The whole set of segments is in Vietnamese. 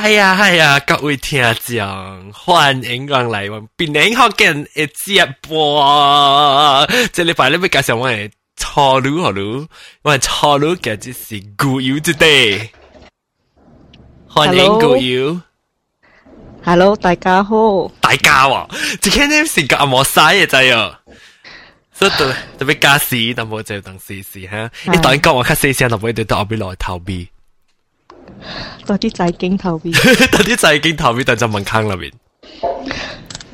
系啊系啊，各位听众，欢迎光来我边领福建嘅节播。这礼拜你要介绍我嘅初路好路，我嘅初路嘅就是古友之地。欢迎古友。 Hello，大家好。大家喎，只看你性格阿莫晒嘅仔哦。所以特特别加时，但冇就当试试哈。你当然讲我较细声，但冇对到后边来逃避。 多啲仔经头边。多啲仔经逃避，但就问坑入面。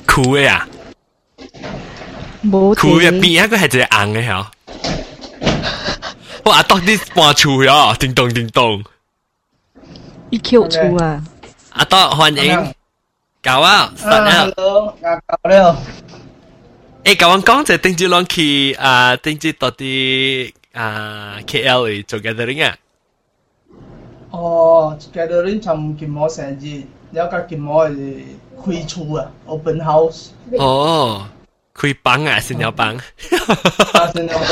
酷嘅啊！冇酷嘅边一个系只硬嘅嗬。我阿多啲搬厝呀，叮咚叮咚。 EQ 厝啊！阿多欢迎。搞啊，start out。 Hello，阿搞了。诶，咁我讲就顶住攞去啊，顶住到啲啊 KL 去做 gathering 啊。 哦，gathering 寻件我成日有间件我系开厝啊，open house。哦，开帮啊，先有帮。啊，先有帮。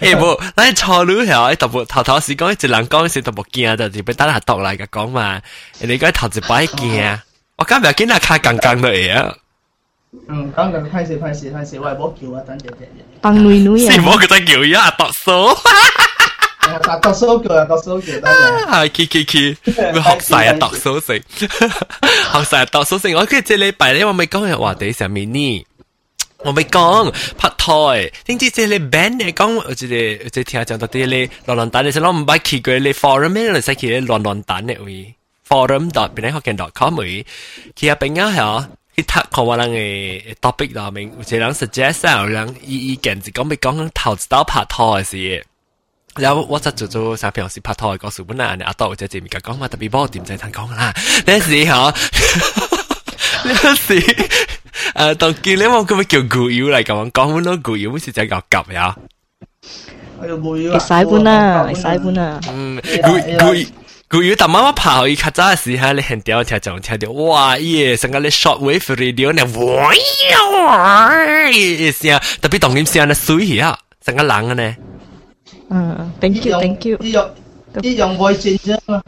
诶冇，咱初女系特别头头时讲，一人讲时特别惊，就系俾等下读嚟嘅讲嘛。人哋讲头一摆惊，我今日见下卡刚刚都系啊。嗯，刚刚拍摄拍摄拍摄，我系冇叫啊，等阵阵。帮女女啊！是冇佢在叫呀，读数。 啊，读数叫啊，读数叫等阵。啊，去去去，要学晒啊，读数成，学晒读数成。我跟住这礼拜咧，我咪讲嘅话题上面呢。我咪讲拍台，点知即系你 band 嚟讲，我即系即系听讲到啲你乱乱蛋，你先攞唔捌去过你 forum 咩？你使去你乱乱蛋嘅位 forum dot 边咧学见 dot com 位，其实边啊系去读看我人嘅 topic 里面，有人 suggest 啊，有人意意见就讲咪讲头一道拍台嘅事。然后我就做做上平时拍拖嘅故事本来阿多就节目讲嘛，特别帮点仔听讲啦。呢时嗬，呢时诶当见你我咁样叫古妖嚟咁讲，本来古妖好似就系夹夹呀。会使本啊，会使本啊。嗯，古古古妖，但妈妈拍可以较早嘅时候，你很屌听就听到，哇耶！成个你 short wave radio 呢，哇呀！声特别当点声呢水啊，成个人嘅呢。 嗯，thank you，thank you。呢样呢样爱情啫嘛。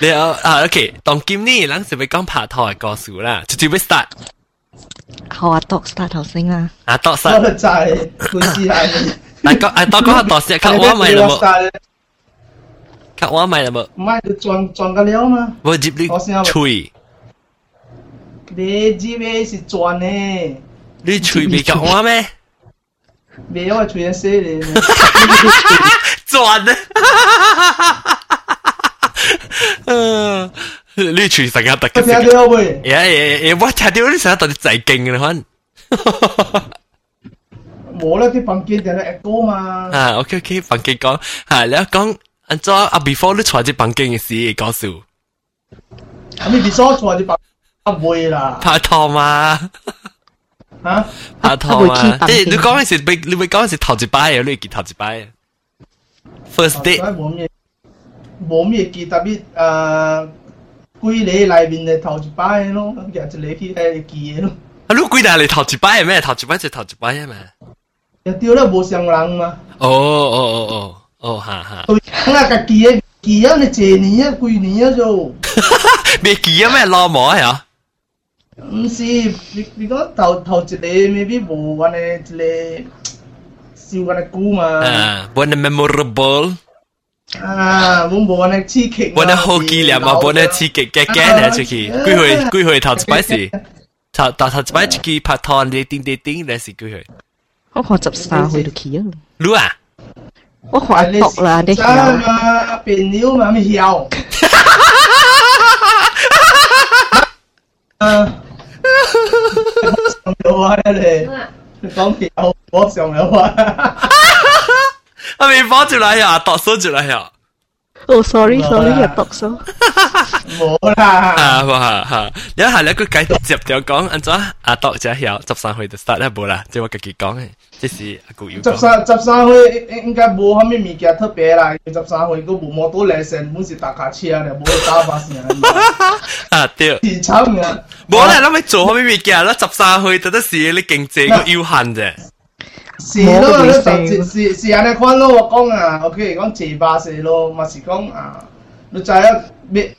你有啊？OK，当今呢，人是咪讲拍拖嘅故事啦？直接要 start。好啊，读 start 头先啦。啊，读 start。我就系故事系。啊，讲啊，读讲下读先，靠我咪啦冇。靠我咪啦冇。唔系，撞撞个了嘛。我接你吹。你接嘅是转呢？你吹未够我咩？未 有吹嘅死你。转啊！嗯，你吹成日特嘅。我听到未？呀呀呀！我听到你成日特别仔劲嘅款。冇啦，啲房间就系 echo 嘛。啊，OK OK，房间讲系你讲按照啊，before 你坐喺房间嘅事讲笑。啊，你 before 坐喺房唔会啦。拍拖嘛？ 吓？拍拖嘛？即系你讲嘅时，你你会讲嘅时头一摆啊，你记头一摆。First date。冇咩冇咩记，特别诶归你里面嘅头一摆咯，日就你去系记嘅咯。啊，你归你头一摆系咩？头一摆就头一摆啊嘛。又掉咧冇上人嘛。哦哦哦哦哦，哈哈。对啊，个记啊记啊，你借年啊归年啊就。未记啊咩？攞模啊？ 唔是，你你讲头头一个未必冇揾嘅一个笑紧嘅故嘛。啊，揾嘅 memorable。啊，冇冇揾嘅刺激。揾嘅好纪念啊，揾嘅刺激嘅嘅咧出去，几回几回头一摆时，头头头一摆出去拍拖，你叮叮叮，你是几回？我学十三岁就去啊。你啊？我学读啦，你晓。嘛，变了嘛，咪晓。啊！ 上咗啊你，你讲晓，我上咗啊！我未放住嚟呀，读书住嚟呀。哦，sorry，sorry，又读书。冇啦。啊，哇哈！你下你个继续就讲，按咗阿读就晓十三岁就 start 啦，冇啦，即系我自己讲嘅， 即是阿古要十三十三岁应该冇乜物件特别啦，十三岁个冇摩托车成本是搭架车咧，冇打把声。啊对。是惨啊！冇啦，谂咪做乜物件咯？十三岁就得是你经济个有限啫。 是咯，你就是是是安尼款咯，我讲啊，OK，讲坐巴士咯，嘛是讲啊，你知影咩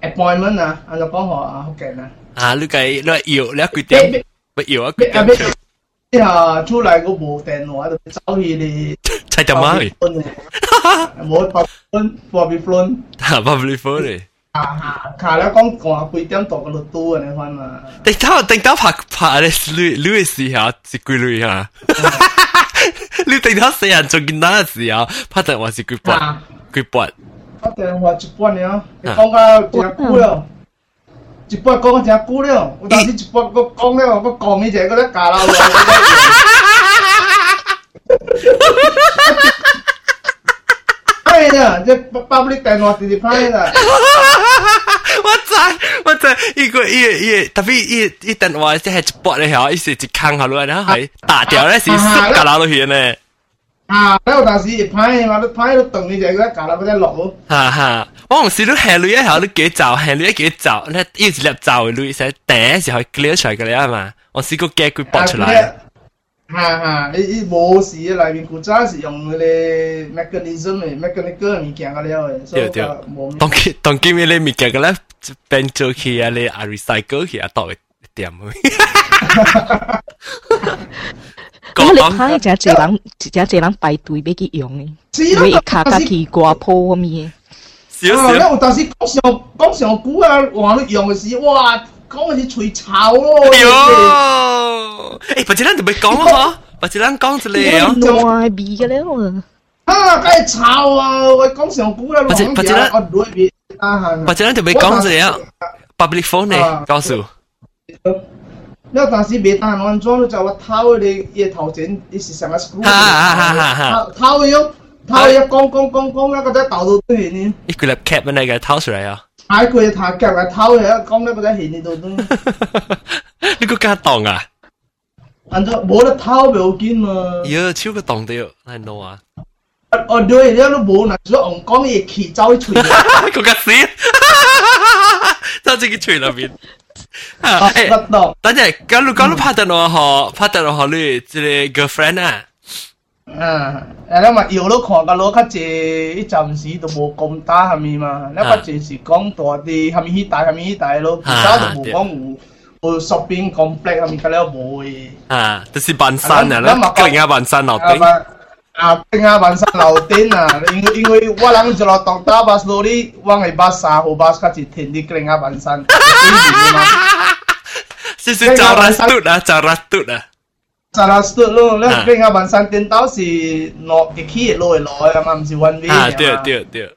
appointment 啊，安怎讲好啊，福建啊。啊，你计你摇你几点？不摇啊几点出？ 之后出嚟个无电话就走去你。猜点啊？冇八分，八比分。吓，八比分嚟。啊，卡了讲讲几点到个路都安尼款嘛。等到等到拍拍咧，你你嘅时候是几类啊？你等到四人做紧哪时候拍电话是几半？几半？拍电话一半了，你讲到真久了。 一半讲真久了，有当时一半我讲了，我讲伊一个咧假啦。派的，这 public 电话直接派的。我知我知，一个一一特别一一电话即系一拨咧，嗬，一时一坑下落，然后系打掉咧，是缩架啦落去呢。 啊！喺度但是拍嘅話，你拍到動你就嗰一架啦，嗰啲落。哈哈，我唔試到下女一下，你幾集下女一幾集，咧一直立集嘅女寫第一時候 clear 出嚟嘅啦嘛，我試過 get 佢搏出嚟。嚇嚇，你你冇事嘅裏面，古早是用嗰啲 mechanism 嘅 mechanical 物件嘅了嘅，所以冇。當佢當佢咩咧物件嘅咧，變做去啊，你啊 recycle 去啊，倒一點。去。咁你睇只只人只只人排队要去用嘅，你一卡卡去挂铺咁嘢。少少。因为当时讲上讲上古啊，话你用嘅时，哇！讲嘅是吹炒咯。哟，诶，或者咱就咪讲咯，或者咱讲一个哦。外味嘅了。啊，梗系炒啊！我讲上古啦，或者或者咱我内边啊，或者咱就咪讲一个 public phone 嚟，告诉。 你当时未单安装，就话偷你嘢头前，你是上个 screw。哈哈哈哈！偷咗，偷咗，讲讲讲讲，一个仔倒到对面。一个粒 cap 那个掏出来啊！买佢头夹嚟偷嘅，讲一个仔显你到都。你个家当啊？按照冇得偷咪好见嘛。呀，超个当掉，系 no 啊！哦对，你都冇嗱，所以我讲嘢企走去吹。个个死， 走自己吹入边。啊，不到。等阵，咁你咁你拍得落河，拍得落河你即个 girlfriend 啊？嗯，诶，你咪摇到看个攞较济，一阵时都无咁打系咪嘛？你较济是讲大啲，系咪起大系咪起大咯？其他都冇讲有有 shopping complex 系咪个了冇嘅。啊，就是半山啊，你个人半山楼顶。 啊，顶下半山楼顶啊，因为因为我人就落当打巴士哩，往系巴三号巴士较济停啲顶下半山。是是找ratut ah,找ratut ah. Cara stut lo, le keng aban san ten tao si no ke ki lo lo ya ma si one way. 啊，对对对。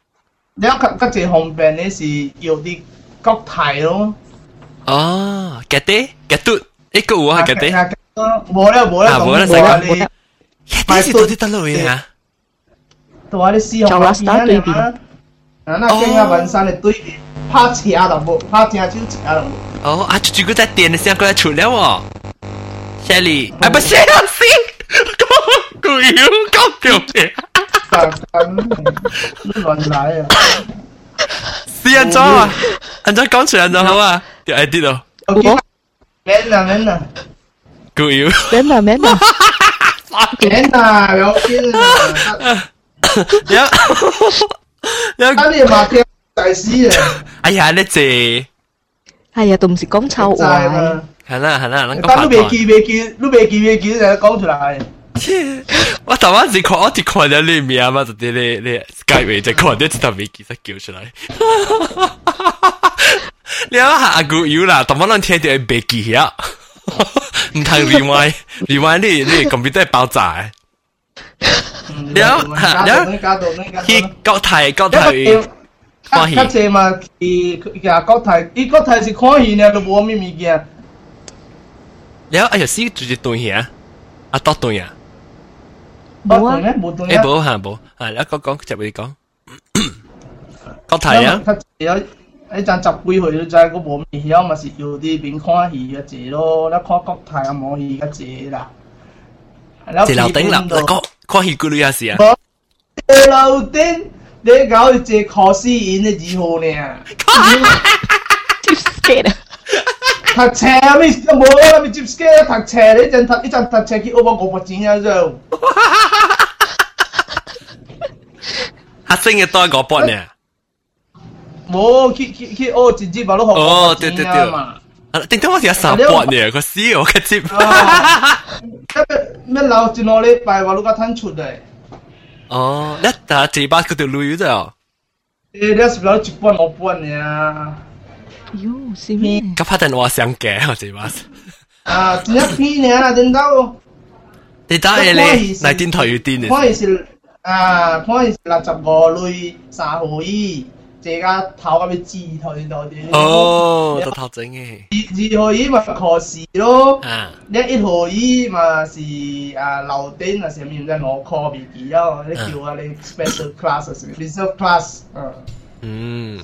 你有较较济方便咧，是有啲国泰咯。哦，嘅啲嘅嘟，一个我系嘅啲。冇咧冇咧，冇咧，成个你。啲是到 Ma sto di Halloween. Tụi đi siêu học lá tùy biển. À, nó kinh ngạc vẫn sang để tùy biển. Phá chỉ à đồng bộ, phá à chứ chỉ à đồng bộ. Ồ, à chú chú cứ tại tiền xem có là chủ. Shelly, à ừ. bà xe đang xí. Có, cô yếu, có kiểu thế. Cảm ơn, luận lại à. Xí anh cho à, anh cho cho hả à? Đi đâu. Ok, mến à, mến à. Cô yếu. Mến à, mến à. 啦，免啦，有见啊！有有，咁你嘛听大师啊！哎呀，你这。哎呀，都唔是讲臭话。系啦系啦，咱但你未记未记，你未记未记就讲出来。我头晚是看我只看咗你名嘛，就啲你你介位就看咗只头未记得叫出来。你谂下阿姑有啦，头晚咱听到未记呀， 唔通 rewind，rewind 你你 computer 爆炸。了了，去國泰國泰歡喜。較濟嘛，伊呀國泰，伊國泰是看戲呢，都無咩物件。了，哎呀，死直接斷去啊！啊，倒斷啊！無啊，無斷啊！誒，無嚇無啊！了，講講，接你講。國泰啊！有一阵十几岁就系个冇面晓，咪是有啲边看戏嘅字咯，你看国题啊冇戏嘅字啦。字楼顶啦，讲看戏嗰类啊事啊。字楼顶，你搞只考试演嘅字号呢？Too scared. 读册咪冇啦，咪接 scale 读册，你一阵读一阵读册去我五百钱啊就。学生嘅多五百呢？ 冇，去去去哦，直接把都学哦，对对对嘛。定当我是三百呢，个死我个接。咩留一两礼拜我都个摊出嚟。哦，你打这把嗰条路啫哦。诶，你是留一半两半呢？哟，是咩？咁拍电话上嘅我这把。啊，真系片呢，真到。你打嘢咧，嚟电台要电嘅。可以是啊，可以是六十五类三号一。 这家头咁样字退到啲。哦，都头整嘅。二二号椅咪考试咯。啊。你一号椅嘛是啊留顶啊上面在我考笔记啊，你叫啊你 special class 啊，reserve class 啊。嗯。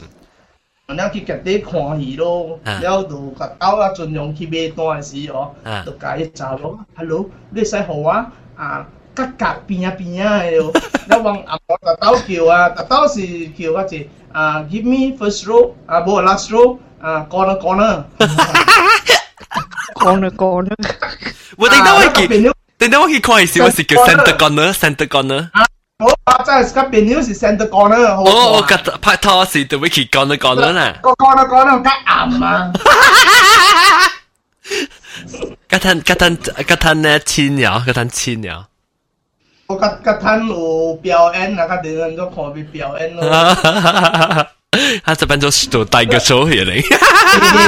你去夹啲看戏咯，了就夹到啊尽量去买单时哦，就解一集咯。Hello，你使好啊？啊。吉格变啊变啊喺度，你往阿我特兜叫啊，特兜是叫嗰字 uh, give me first row, uh, bo last row, uh, corner corner. corner corner. Well, they know uh, what They know he call his what's it called center corner center corner. 我話真係 Skype 變咗是 center corner 好。我我隔拍拖時對 Vicky oh, oh, corner corner 咧。個 corner corner 梗暗啊！嗰陣嗰陣嗰陣咧千咗，嗰陣千咗。 ก็ก็ท่านโอ้เปียวแอนนะก็เดินก็ขอไปเปียวแอนเลย他这边就是做带个手起嚟，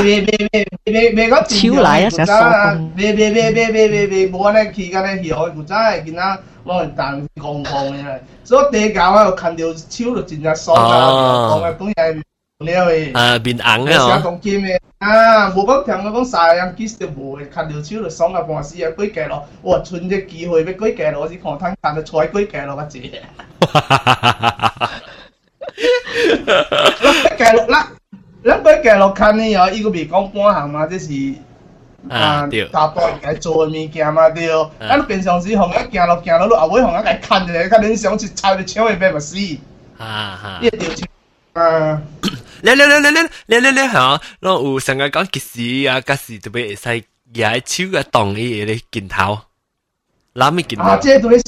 别别别别别别个超奶啊！成手工，别別別別別別別，冇咧企緊咧跳，古仔見啦，冇人彈空空嘅，所以地球啊，近條超就真係爽啊！我咪講嘢。à bình ắng hả à vô bất thường 嗰晒人其實無看到超就爽啊！半時啊，幾計咯，哇！趁隻機會要幾計咯，是狂吞看到菜幾計咯，乜字？嗱，計咯，嗱，嗱幾計咯，看你哦，伊個未講半行嘛，即是啊，大部分嘅做嘅物件嘛，對哦。咱平常時行一行落行落，後尾行一個看一下，看恁想去菜就搶去買物事。啊哈！你條條啊！你你你你你你你嚇，我有成日講吉時啊，吉時特別會使野手嘅動力嚟拳頭，攬咪拳頭。啊！這對是，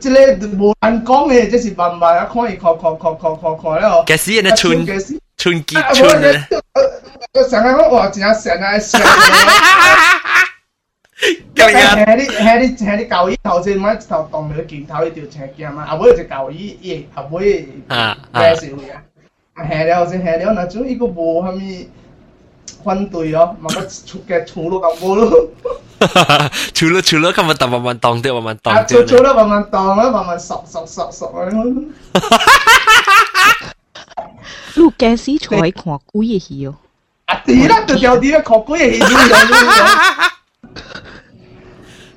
這個無人講嘅，這是慢慢啊，看伊看看看看看看了。吉時人哋春春季春咧。成日我話真成啊成。咁樣，喺啲喺啲喺啲舊衣頭先，咪一頭動力拳頭，一條青筋嘛，後尾就舊衣，後尾。啊啊！介紹嘅。下了是下了，那种一个无虾米反对哦，嘛个出嘅出咯咁无咯。除了除了，今日慢慢當啲，慢慢當啲。除了慢慢當啦，慢慢索索索索啊！ลูกแกซีชอยขอกุยหิวอ่ะตีละตัวเดียวตีละขอกุยหิว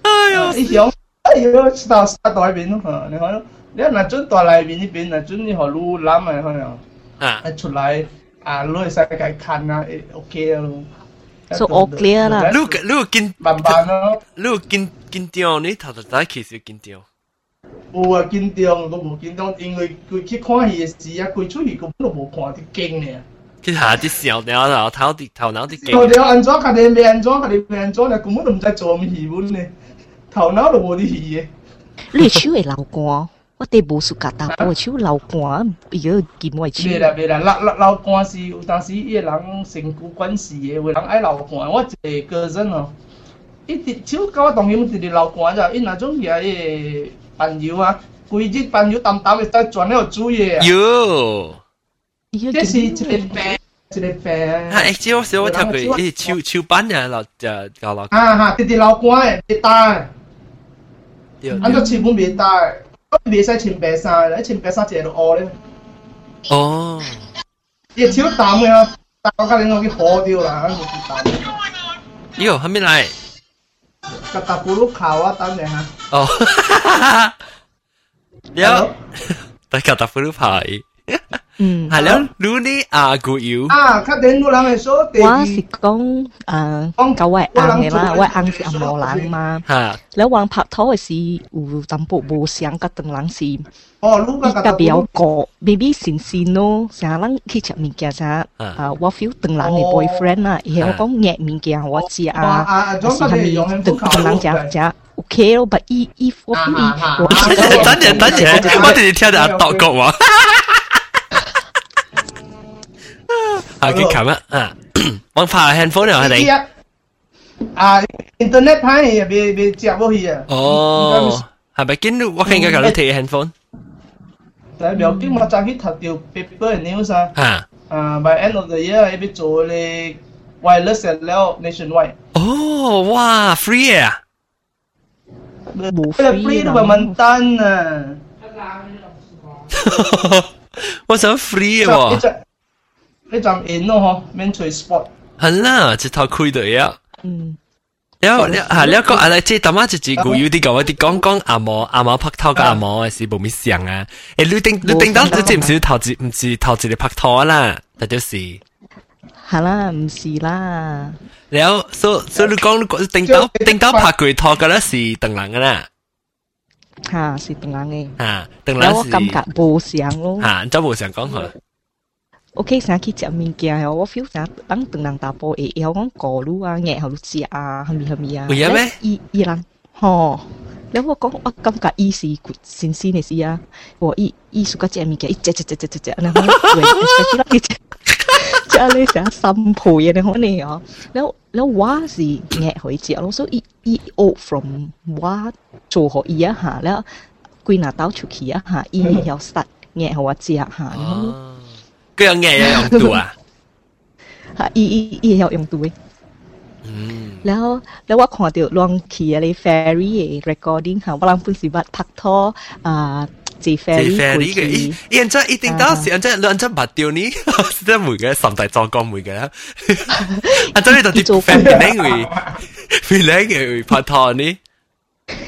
哎呦หิว哎呦สตาร์สตาร์ตัวไอ้บินเออ你看你那准ตัวไอ้บินนี่บิน那准你好路烂嘛你看呀出来啊，攞去世界看啊，OK 咯。So all clear 啦。你你见慢慢咯。你见见掉你头头仔其实见掉。有啊，见掉我冇见到，因为佢去看戏嘅时啊，佢出去根本都冇看啲经嘅。佢下啲笑掉，然后头啲头脑啲经。头条安怎，佢哋未安怎，佢哋未安怎，你根本都唔知做咩戏本呢，头脑都冇啲戏嘅。你手会流汗。 我哋无暑假打波手流汗，要见我手。袂啦袂啦，流流流汗是有当时伊个人身躯管事嘅，有人爱流汗。我一个个人哦，一直手甲我同样直直流汗咋，因那种嘢诶朋友啊，规日朋友淡淡嘅在转了煮嘢啊。哟，这是一个病，一个病。啊，诶，即我小我听过，诶，手手板啊，流就搞流。啊哈，直直流汗诶，未带。按照基本未带。 ก็ไม่ใช่ฉั袂使穿白衫啦，你穿白衫一个乌咧。เ。伊手淡个啊，淡到恁个去好掉啦，安尼淡。哟，还า来。กระตาปูลูกขาวว่ะตั้งไหนฮะโอ๋อเดี๋ยวแต่กระตาปูลูกขาว 嗯，係啦，如你啊個要啊，佢頂我諗係所第二。我是講誒，講九位硬嘅啦，位硬是暗無冷嘛。嚇，你話拍拖嘅時有淡薄無想嘅等冷是。哦，你特別有個 baby 善善咯，成日諗去食物件啥？啊，我 feel 等冷嘅 boyfriend 啦，而我講熱物件我知啊，是係咪等等冷食食？OK 咯，but if if 我 feel 我。等陣等陣，我哋聽下德國話。Okey, come à, Wang à, pa handphone nào hả Iya. À, internet phải thì bị bị chạm vô hi à. Ồ, hả bà kiến được wakin cái cái thì handphone. Tại biểu kiến mà trang hít thật điều paper news à. Hả. À, by end of the year, bị chỗ lê wireless and leo nationwide. Ồ, wow, free à. Bù free đâu mà mình tan à. 我想 free à? 喎。你站 in 咯嗬，免随 sport。系啦，一头开到呀。嗯。了了啊！了个啊，嚟即系大妈就只古有啲讲，啲讲讲阿毛阿毛拍拖个阿毛系冇咩想啊！诶，你顶你顶到即系唔是头字唔是头字你拍拖啦，但就是系啦，唔是啦。了，所所以你讲你顶到顶到拍过拖嘅咧是邓人嘅啦。吓，是邓人嘅。吓，邓人是。我感觉冇想咯。吓，真冇想讲佢。 ok sáng khi chạm mình kia hiểu có sáng bắn từng nàng tạp bộ ấy hiểu con cổ lu à nhẹ hiểu lu à hầm bì hầm bì à bây giờ mấy y y lăng hò nếu mà có ở cảm cả y sĩ của xin xin này gì à và y y suka chạm mình kia y chẹ chẹ chẹ chẹ chẹ nàng hông vậy expect lắm kia chả lấy sáng xăm phổi này hông này hả nếu nếu quá gì nhẹ hỏi chị à lúc số y y old from quá chỗ họ y à hả แล้วกุยหน้าเต้าฉุกขี้อะหาอีเหี่ยวสัตว์แง่หัวเจียหาเนาะ 食下。佢有嘢有用度啊！吓，伊伊伊有用度嘅。嗯。แล้วแล้วว่า看到ลองขี่อะไร ferry 嘅 recording ค่ะว่าลองพูดสิบัดพักท่ออ่าจี ferry 嘅，伊伊人真一定到时，人真两真白掉呢，真每嘅甚大作讲每嘅啦。啊，真系到啲 family 会 family 嘅拍拖呢？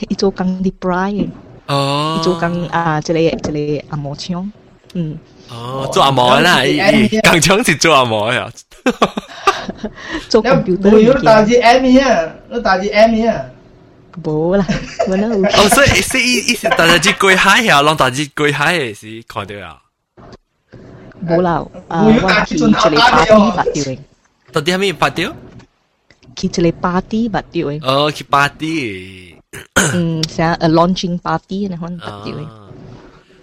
伊做工啲 Brian。哦。伊做工啊，即个即个阿毛枪， 嗯。哦，做阿毛啦，更抢是做阿毛呀。做 computer 唔要打字 M 啊，都打字 M 啊。冇啦，我咧。哦，所以所以意思，大家只跪下呀，让大家跪下嘅是看到啊。冇啦，啊，我去一个 party 拔掉嘅。到底系咩拔掉？去一个 party 拔掉嘅。哦，去 party。嗯，成 a launching party 呢，可能拔掉嘅。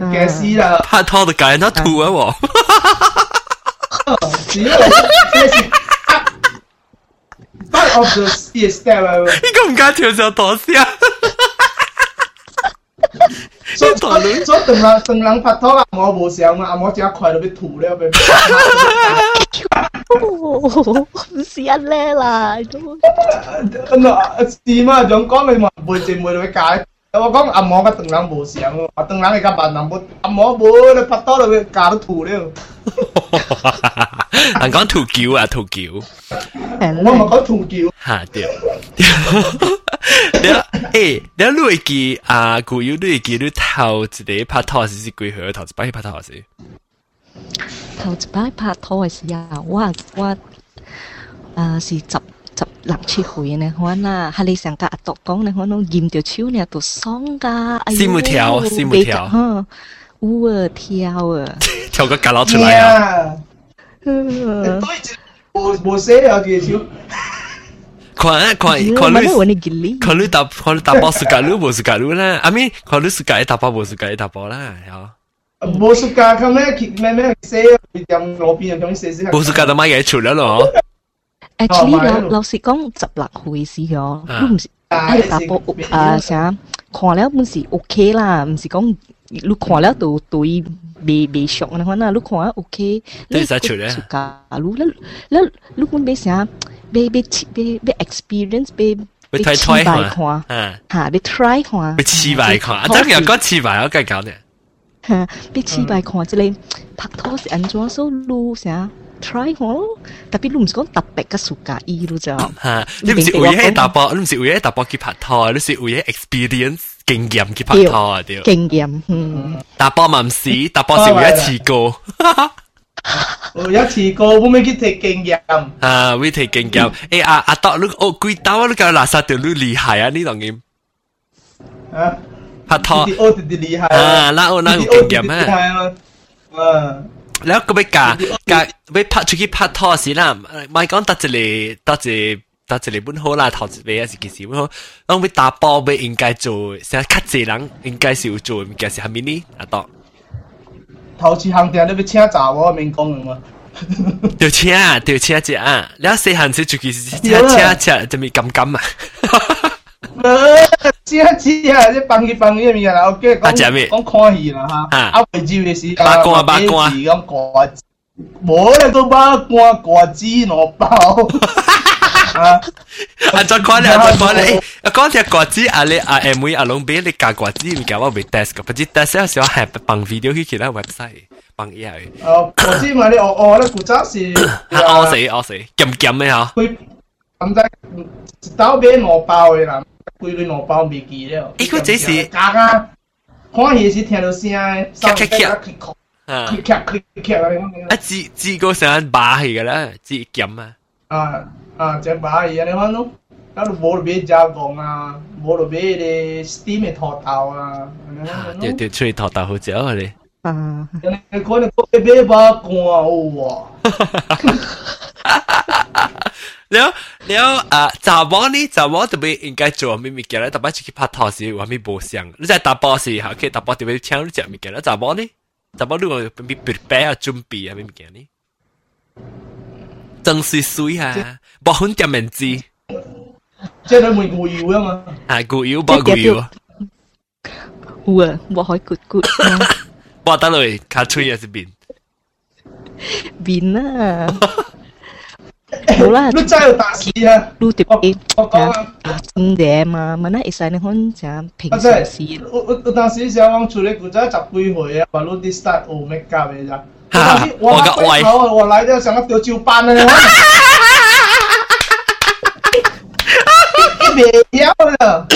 嘅事啦，拍拖就搞人家吐啊！我。只要这是 part of the step 啊！呢个唔加跳上多声。所以所以等人等人拍拖啊，我冇想啊，我只快到俾吐了俾。唔是一咧啦，咁啊，是嘛？仲讲你话背字背到解。 我讲按摩甲长人无像哦，啊长人会甲万人无按摩无，你巴肚了会夹到吐了。人讲吐球啊，吐球。我冇讲吐球。吓掉。你诶，你录记啊，古有录一记，你头一个拍拖是几号？头一摆拍拖是？头一摆拍拖的时，我我啊、呃、是。十六七岁呢，可能系你成个阿读讲呢，可能验条手呢度爽噶，哎呦，冇跳，是冇跳，哈，有啊跳啊，跳个格佬出来啊，冇冇写啊条手。看看看你，看你打看你打包是格路，冇是格路啦。阿咪看你是格一打包，冇是格一打包啦，系冇是格，咁咩咩咩写，点路边咁写写。冇是格都买嘢出啦咯。 actually 老老实讲，十六岁时哦，都唔是系打波啊啥，看了唔是 OK 啦，唔是讲你看了就对 未未熟啊，可能你看 OK，你使出咧自家，你你你你讲俾啥？俾俾俾俾 experience，俾要 try try 看看，啊，吓，俾 try 看，要试埋看，啊，真系有讲试埋，我梗系讲嘅。吓，俾试埋看，即系拍拖是安怎所路啥？try 看咯，特别你唔是讲特别嘅暑 假意咯就，吓，你唔是为咗打波，你唔是为咗打波去拍拖，你是为咗 experience 经验去拍拖啊，对。经验，嗯，打波嘛唔是，打波是为咗试过。有一次过，会唔会去睇经验？啊，会睇经验。诶啊啊，到你哦，几刀你搞垃圾掉你厉害啊！呢当然。啊，拍拖。我哋厉害啊，那我那有经验啊。啊。 แล้วก็ไปกะกะไป拍出去拍拖时啦，唔系讲得一个得一得一个本好啦，头一位是其实本好，当要打波要应该做，成日较济人应该是有做物件是系咪呢？啊多。头次行店你要请查我免讲嘅嘛？就请就请只啊，แล้ว细汉时就其实请请请就咪咁咁啊。 请请啊！即帮佢帮佢面啦，OK 讲讲看戏啦吓，啊未知嘅时间，八卦八卦，咁挂，冇咧都八卦挂子攞包。啊！再讲咧，再讲咧，讲只挂子啊，你啊 M V 啊，拢俾你加挂子，唔搞我未 test 个，不知 test 有时候系放 video 去其他 website 放嘢去。哦，挂子嘛，你学学咧，古早是啊，饿死饿死，咸咸嘅吓。佢咁仔一刀俾攞包嘅啦。 规类攞包未记了。伊个这是假啊！看戏是听到声诶，咔咔咔，啊，咔咔咔啊！啊，字字个成把戏噶啦，字咸啊。啊啊，只把戏啊！你看咯，啊，都冇俾加工啊，冇就俾你 Steam 嘅土豆啊。对对，出去土豆好食啊你。啊，你可能个俾把干哇！ แล้วแล้วอ่าจาวอนี่จาวอ特别应该做咩物件咧？特别去拍拖时，我咪冇想，你在打波时，哈，可以打波特别抢你只物件咧。จาวอนี่จาวอ你话咪 prepare 啊，准备啊，咩物件呢？真水水啊，冇很点面子。即系你会固油啊嘛？系固油，冇固油。有啊，我可以 good good。冇得嚟，卡吹也是面。面啊！ 冇啦，你真系大事啊！你特别我讲啊，真嘅嘛，咪那会使你看像平时时。我我我当时想讲处理古仔十几岁啊，话你啲 start 学 make up 嘅咋？我个外头我来到想要丢照班啊！未有啦，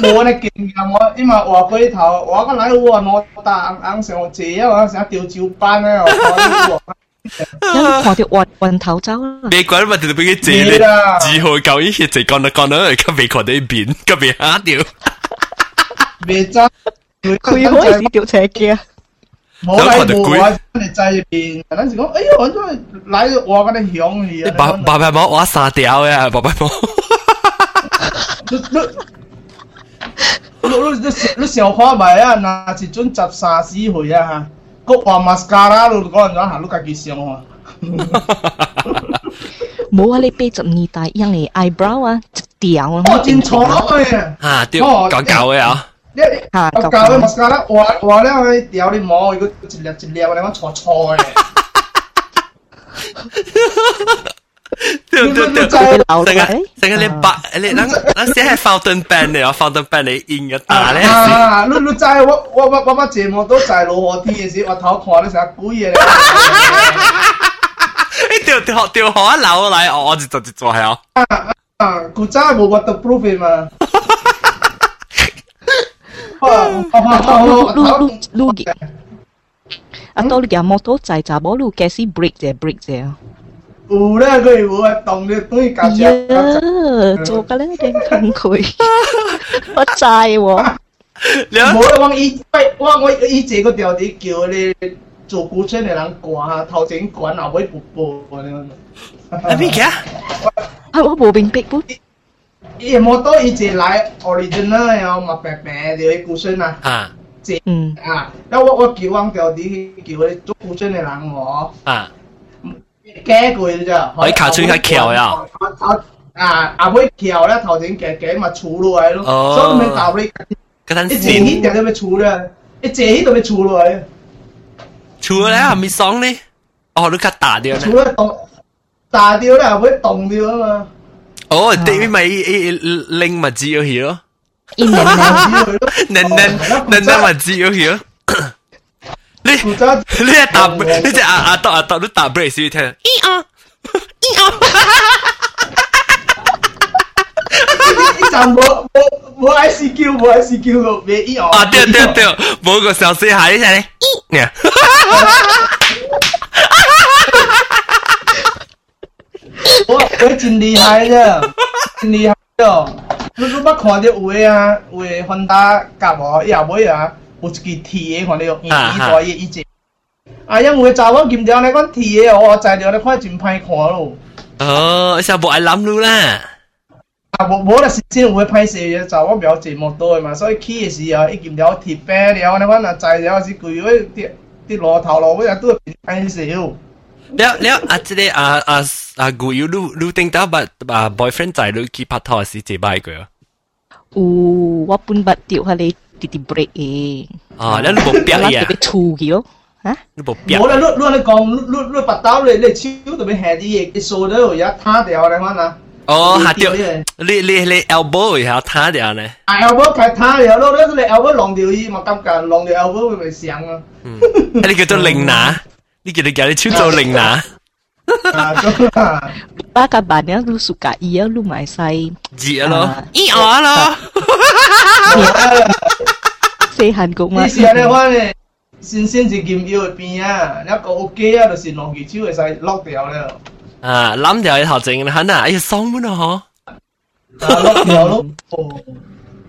冇呢经验我，因为话佢头我个来我攞大硬上借啊，想丢照班咧，我。有 看到晕晕头走啦。你讲乜就俾佢借你，只好旧依些就讲啦讲啦，佢未看到边，佢未下掉。未真，佢可以是掉斜嘅。冇嚟冇啊！你制边，嗰阵时讲，哎呀，我都系嚟我嗰啲响去啊！爸爸爸冇我沙掉呀，爸爸冇。你你你你你小花咪啊？嗱，一阵十三四岁啊吓！ 个画 mascara 咯，讲人讲行，你家己想啊。冇啊！你八十二代样嘅 eyebrow 啊，一条啊。哦，真错嘅。啊，对，搞搞嘅啊。你啊，搞搞嘅 mascara 画画咧，佢掉你摸，如果一粒一粒嘅，你讲错错嘅。 对对对，成日成日你白你嗱嗱写系 fountain pen 嚟啊，fountain pen 你印嘅大咧。啊，你你知我我我我把节目都在老河天嘅时，我头看你成日估嘢咧。你掉掉掉河一流嚟，我我就就就做系啊。啊啊，古仔冇 waterproof 嘛。路路路嘅，啊，到你嘅摩托仔就冇路嘅是 break 啫，break 啫。 有啦，佢有啊，動你對搞笑。做噶咧，真崩潰，我制喎。冇啦，我以喂，我我以前個條件叫你做古村嘅人管，頭前管後尾不播。係邊個啊？係我冇變逼本。伊冇到以前來 original 嘅哦，嘛白白就係古村啊。啊。嗯啊，因為我我叫我條件叫你做古村嘅人我。啊。夹佢咋？可以靠出去桥呀！啊，阿妹桥咧头前夹夹咪储落嚟咯，所以咪教你。嗰阵时，一坐起就咪储咧，一坐起就咪储落嚟。 除了系咪爽呢？哦，你卡打掉呢？除咗冻炸掉咧，会冻掉啊嘛。哦，对咪拎咪知咗去咯，一年呢，能能能能咪知咗去咯。 你负责你一打，你只阿阿豆阿豆都打 break 先听，咦啊咦啊，呢站冇冇冇 ICQ 冇 ICQ 个咩依啊对对对，冇个小声下呢只咧，咦，我我真厉害啫，真厉害啫！你你捌看到有诶啊，有诶芬达夹喎，也尾啊， 有一支铁嘅看到，伊伊大嘢伊只。啊，因为查某金条咧，讲铁嘅我材料咧看真歹看咯。哦，成部爱谂路啦，啊，无无啦，是真有会歹势嘅，查某表节目多嘅嘛，所以起嘅时候，伊金条铁白了，你看若材料是贵位跌跌落头路尾啊，都歹势。了了啊，即个啊啊啊，古有你你听到把啊 boyfriend 仔你去拍拖是几摆个？有我本捌掉下你 直直 break 嘅，啊，你冇表呀我特？别粗嘅咯，吓，你冇表冇。啦，你你你讲，你你你拔刀你你手特别下啲嘢，你数到有一塌掉你看啊。哦，下掉你你你你你 elbow 一下塌掉呢？啊，elbow 开塌掉咯，你你 elbow 浪掉伊嘛，感觉浪掉 elbow 会咪响啊？你叫做零拿，你叫你叫你出做零拿， 啊，咁啊， Ba kabarnya lu suka iya lu mai sai 热咯啊，咦我咯，say Hàn Quốc 呢 mà 时候你看咧，先先至剑腰嘅边啊，一个 OK 啊，就是浪住手会使落掉咧，啊谂掉一头正啦，吓啊，哎呀爽满啊啊落掉咯。哦，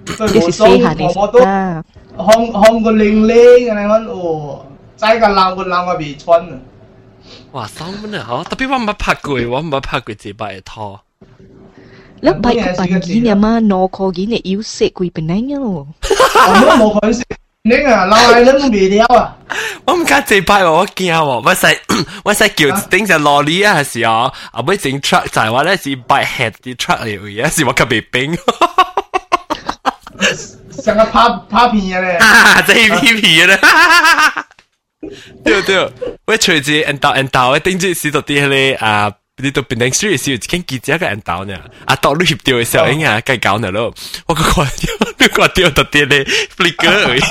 佢 Dia 冇 si 爽， say Hàn 我我都 ah 烘烘个零零嘅你看哦，斋个冷个冷个未穿啊。嗬， 哇爽满啊嗬，特别我唔拍过，我唔拍过这摆嘅拖， Lớp bài của bạn ghi nhà mà nó có ghi này yếu sẽ quỳ bên này nhá lô 我都冇佢食，你啊老系都未了啊！我唔敢这摆喎，我惊喎，我使我使叫顶只罗里啊时候，啊尾整 truck 就系话咧是 bike head 啲 truck 嚟嘅，是我特别冰。成个拍拍片嘅咧，啊，这一批皮咧， 对对，我随住人道人道，我顶住试到啲咧啊，你到变定书嘅时候，见记者嘅人道呢，啊到你协调嘅时候，应该计搞呢咯，我个看掉，你看掉到啲咧 flicker 而已。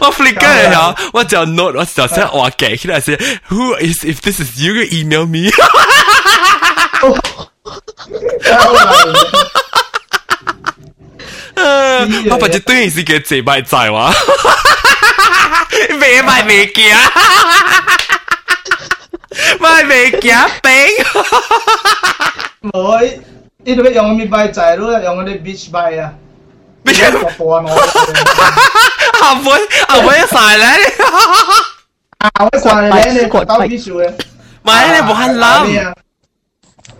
我 flicker 嘅时候，我就 note，我就想话记起来是 Who is if this is you email me？ 我把只对是嘅这摆在哇，未买未惊，买未惊病。冇，呢度用咩币仔咯？用嗰啲 beach 币啊，你一个波我，后悔后悔一晒咧，啊我上嚟咧，你过到 beach 嘅，买你冇肯谂，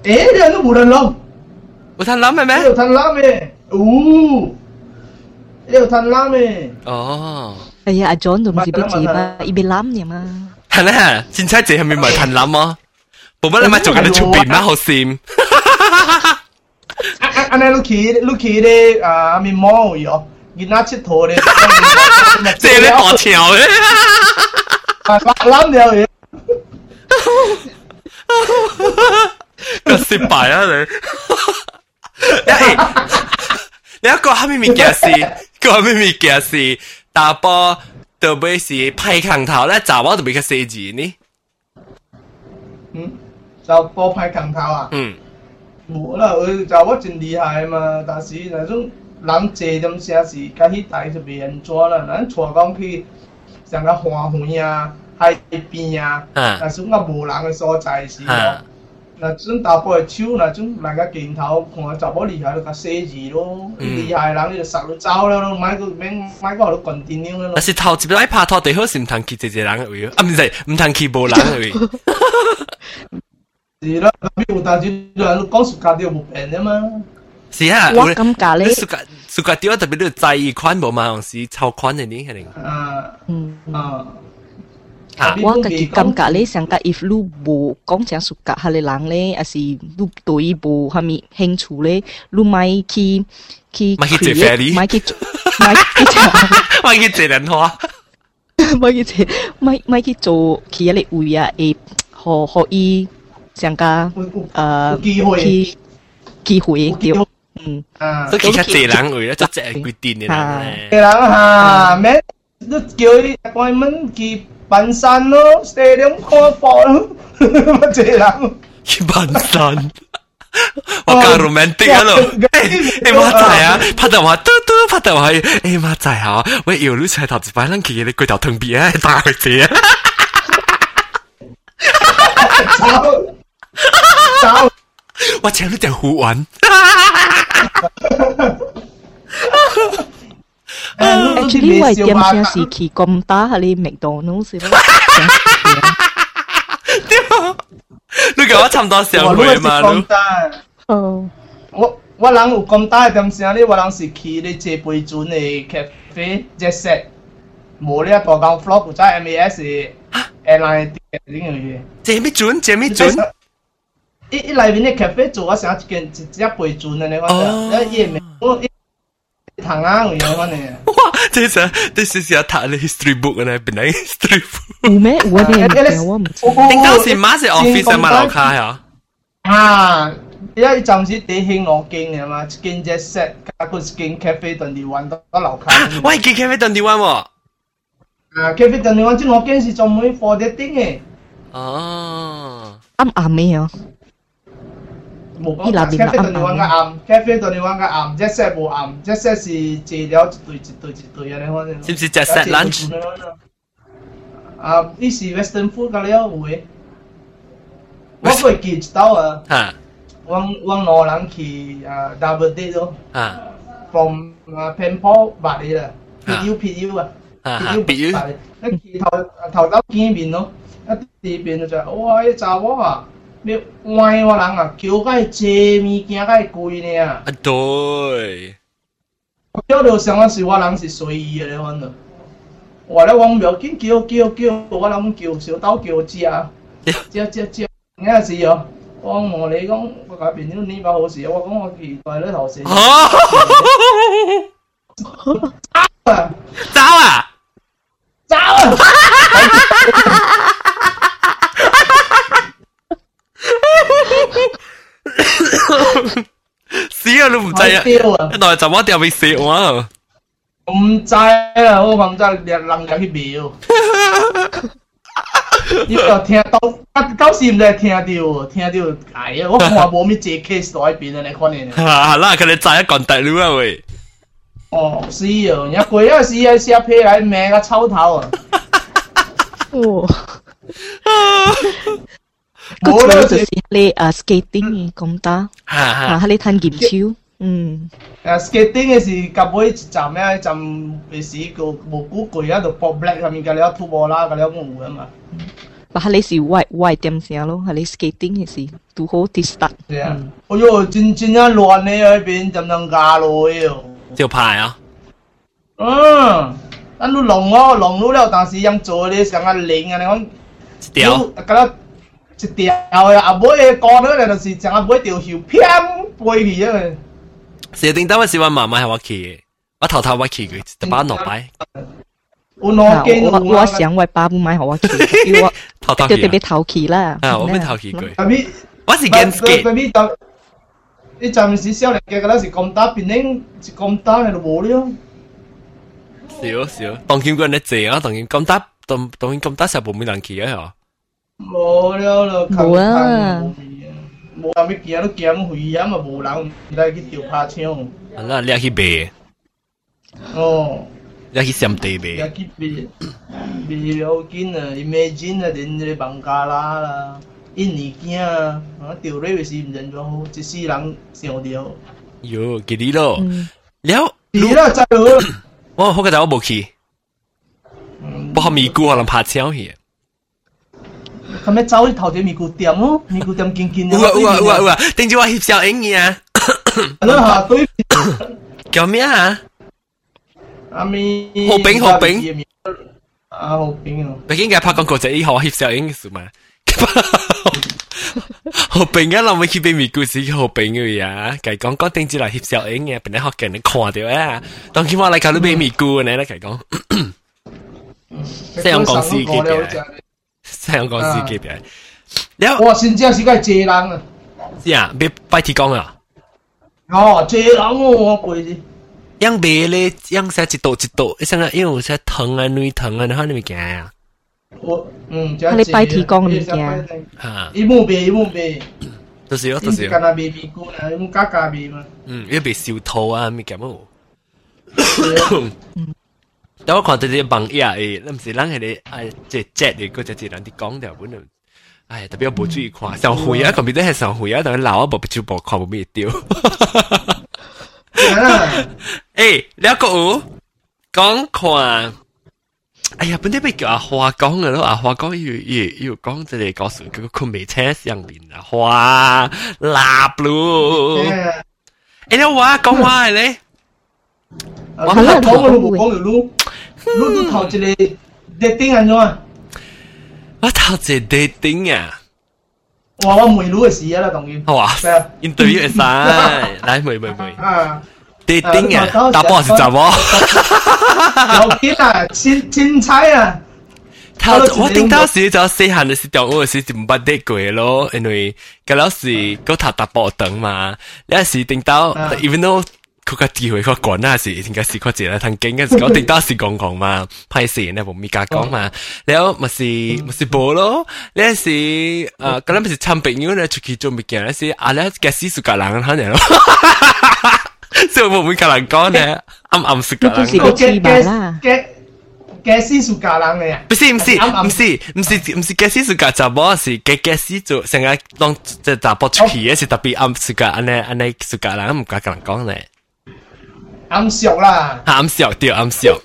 诶，你都冇人谂，冇肯谂系你咩？有摊揽嘅， 오! 이거 람에 어. 야, 아, 존 동시 비지 마. 입이 람이야 마. 하나, 진짜 제 현민 말 단람아. 뭐만 남아 저거 좀 비마 허심. anh à, à, lúc khi lúc khi đấy à mình mò yo nhìn nát chết thổ đấy thế đấy bỏ chéo đấy lắm điều ấy cái xịt bài á đấy 你！你一個係咪物件事？個係咪物件事？打波特別是派強頭咧，查某特別嘅四字呢？嗯，就波派強頭啊。嗯，冇啦，佢就我真厉害嘛，但是那种人坐咁些時，甲迄台就袂安怎啦。咱帶講去像个花園啊、海邊啊，啊那種個無人嘅所在時候啊，那种打波嘅手，那种人家镜头看查某厉害，就甲写字咯。嗯厉害的人你就杀到走啦咯，买个免买个互你 continue 啦咯但。是头一摆拍拖最好是唔通去一个人嘅位，啊唔是唔通去无人嘅位。是啦，咁有当时人讲暑假都冇变啫嘛。是啊，我感觉咧你暑假暑假屌特别你在意款无嘛，还是超款嘅呢？系定啊 ừ. 啊。 wa ka ki kam ka le sang ka if lu bo kong chang su ka hale lang le asi lu toi bo ha mi heng chu le lu mai ki ki mai ki fairy mai ki mai ki mai ki zhe ren hua mai ki zhe mai mai ki zo ki le u ya e ho ho i sang ka ờ ki ki hui điều ừ. Tôi chỉ chắc chị lắng người đó chắc chị quy tin này nè. Chị lắng ha ừ. mấy rất kiểu appointment kịp 半山咯，四两可搏，呵呵，一半山，我讲 romantic 咯。哎妈仔啊，拍到话嘟嘟，拍到话，哎妈仔哈，我有撸起来头子，摆冷气的骨头疼别爱打的。哈哈哈哈哈哈哈哈哈哈哈哈！我请你点胡玩。哈哈哈哈哈哈！诶 actually 我点先是去咁打下你麦当劳是咯，你讲我差唔多上回嘛，咁你大。哦，我我人有咁大点声咧，我人是去你坐杯船嘅 cafe jet set，冇呢一个讲 flop 或者 MAS 嘅 airline 啲呢样嘢。借咩转借咩转，一一内面嘅 cafe 做我成一件一只杯船嘅你哦讲，一夜未我一糖啊咁样嘅。 哇！即系成，你试试下睇你 history book 咧，变嚟 history book。有咩有啊？你我唔知。顶当时马是 office 买楼卡呀，啊！而家暂时地兴我经嘅嘛，一件 jet set 加个一件 cafe 顿地玩到楼卡。喂，几 K 飞顿电话喎？啊，cafe 顿地玩即我经是做每货啲丁嘅。哦，啱啱咩啊？ 冇讲 cafe 对你玩个暗，cafe 对你玩个暗，一 set 冇暗，一 set 是治疗一对一对一对嘅，你可能。是唔是只 set lunch？啊，呢是 western food 㗎了会。我会记到啊，吓往往罗人去啊 double date 咯吓，from 啊 Penpal 白你啦，PU PU 啊吓吓，比如白你，一去头头兜见面咯，一啲边就哇！一查我啊， 你歪我人啊，叫个侪物件个贵呢啊！啊对，叫到上啊是我人是随意的你，反正。我咧讲要紧，叫叫叫，我人叫小刀叫食，食食食，硬是哦。我问你讲，我甲变友你把好事，我讲我去在咧头先。走啊！走啊！走！死啊！你唔制啊！丢啊！一来就我掉俾食我。唔知啊，我讲真，人人入去庙。呢个听到，到时唔知听到，听到解啊！我看冇咩借 case 喺边啊，你可能。系啦，佢哋炸一棍大佬啊喂！哦，是啊，一个一时啊，写批喺命个抽头啊！哦， 冇啦，嗰个就是你啊 skating 嘅咁打，吓啊，吓，你弹剑超，嗯，诶 skating 嘅时，夹尾一站咧，一站嘅时个无估攰喺度搏 black 下面嘅了 two 波啦，嘅了冇啊嘛。把你是 white white 点先咯，系你 skating 嘅时都好 t start，系啊，哎呦，真真啊乱呢喺边，就能架落去哦。招牌啊！嗯，咱都弄哦，弄咗了，但是人做咧成个零啊，你讲。屌，咁啦， 一条啊，阿妹嘅讲咗嚟就是成阿妹条桥偏背去啊！蛇定单我试问妈妈系我企嘅，我头头我企佢，就把落摆，我攞惊我我想我爸唔买好我企，叫我头头企叫特别头企啦，啊！我咩头企佢？特别我是 gen 特 skate，别特，你暂时少嚟嘅嗰阵时咁打，变成咁打喺度冇了。少少，当剑棍你正啊！当剑咁打，当当剑咁打时候冇咩人企啊！ 冇了咯，冇啊冇人咩见都见回啊嘛，冇人唔得去调拍枪。系啦，你去背，哦，你去上地也背，去别别了紧啊！Imagine 啊，人哋放假啦啦，印尼惊啊，啊调你是唔认咗好，一世人上掉。哟，几啲咯。嗯，了，系啦，真系。我好嘅就我冇去，不过咪估可能拍枪去。 咁样走去头条咪顾店咯，咪顾店见见。有啊有啊有啊有啊！顶住我翕小影嘅啊！啦吓，对叫咩啊？阿咪。好饼好饼。啊，好饼啊！你应该拍广告就以后我翕小影嘅事嘛。好病啊！我去俾咪故事好病嘅呀，计讲讲顶住嚟翕小影嘅，俾你学嘅你看到啊！当佢话嚟搞到俾咪故呢，咧计讲。 西洋公司嘅 香港司機嚟。然後我先知有時佢係借人啊。知啊，別拜鐵工啊。哦，借人我攰啲。樣白咧，樣寫一道一道，一生啊，因為有些藤啊、軟藤啊，然後你咪驚啊。我嗯，即係拜鐵工你驚。嚇！一幕白一幕白。都是哦，都是。干那白白菇啦，用加加白嘛。嗯，要白小偷啊，咪驚冇。嗯。但我看到啲网页诶，你唔是人系你诶即系 jet 嘅嗰只字人哋讲掉本来。哎，特别我冇注意看，上回啊，个边都系上回啊，但系老啊冇就冇看冇咩掉。诶，两个有讲看，哎呀，本啲俾叫阿花讲嘅咯，阿花讲要要要讲即系告诉嗰个昆美车上面啊，花立咯。诶，你话讲话系咧？ 我讲嘅都冇讲嘅咯，你你头一个你顶安怎啊？我头一 dating 啊！哇！我梅鲁嘅事啊啦，当然。哇！interview 会晒，来梅梅梅。啊！dating 啊，打波是怎么？有见啊，千千彩啊！头我顶到时就细汉嘅时候，我是唔捌 date 过咯，因为嗰阵时嗰头打波等嘛，有时顶到，even though 佢个机会佢讲那时应该是佢自己腾经嘅时候，定当时讲讲嘛，派事咧冇咪加讲嘛，然后咪是咪是冇咯，呢时诶嗰阵咪是参朋友咧出去做物件咧是啊咧嘅死苏格兰可能咯，所以冇咪格兰讲咧，暗暗苏格兰。就是个气吧啦。嘅死苏格兰嘅呀？不是唔是唔是唔是唔是嘅死苏格就冇是嘅嘅死做成日当即系打波出去嘅是特别暗苏格安尼安尼苏格兰唔加格兰讲咧。 暗熟啦，暗熟对暗熟，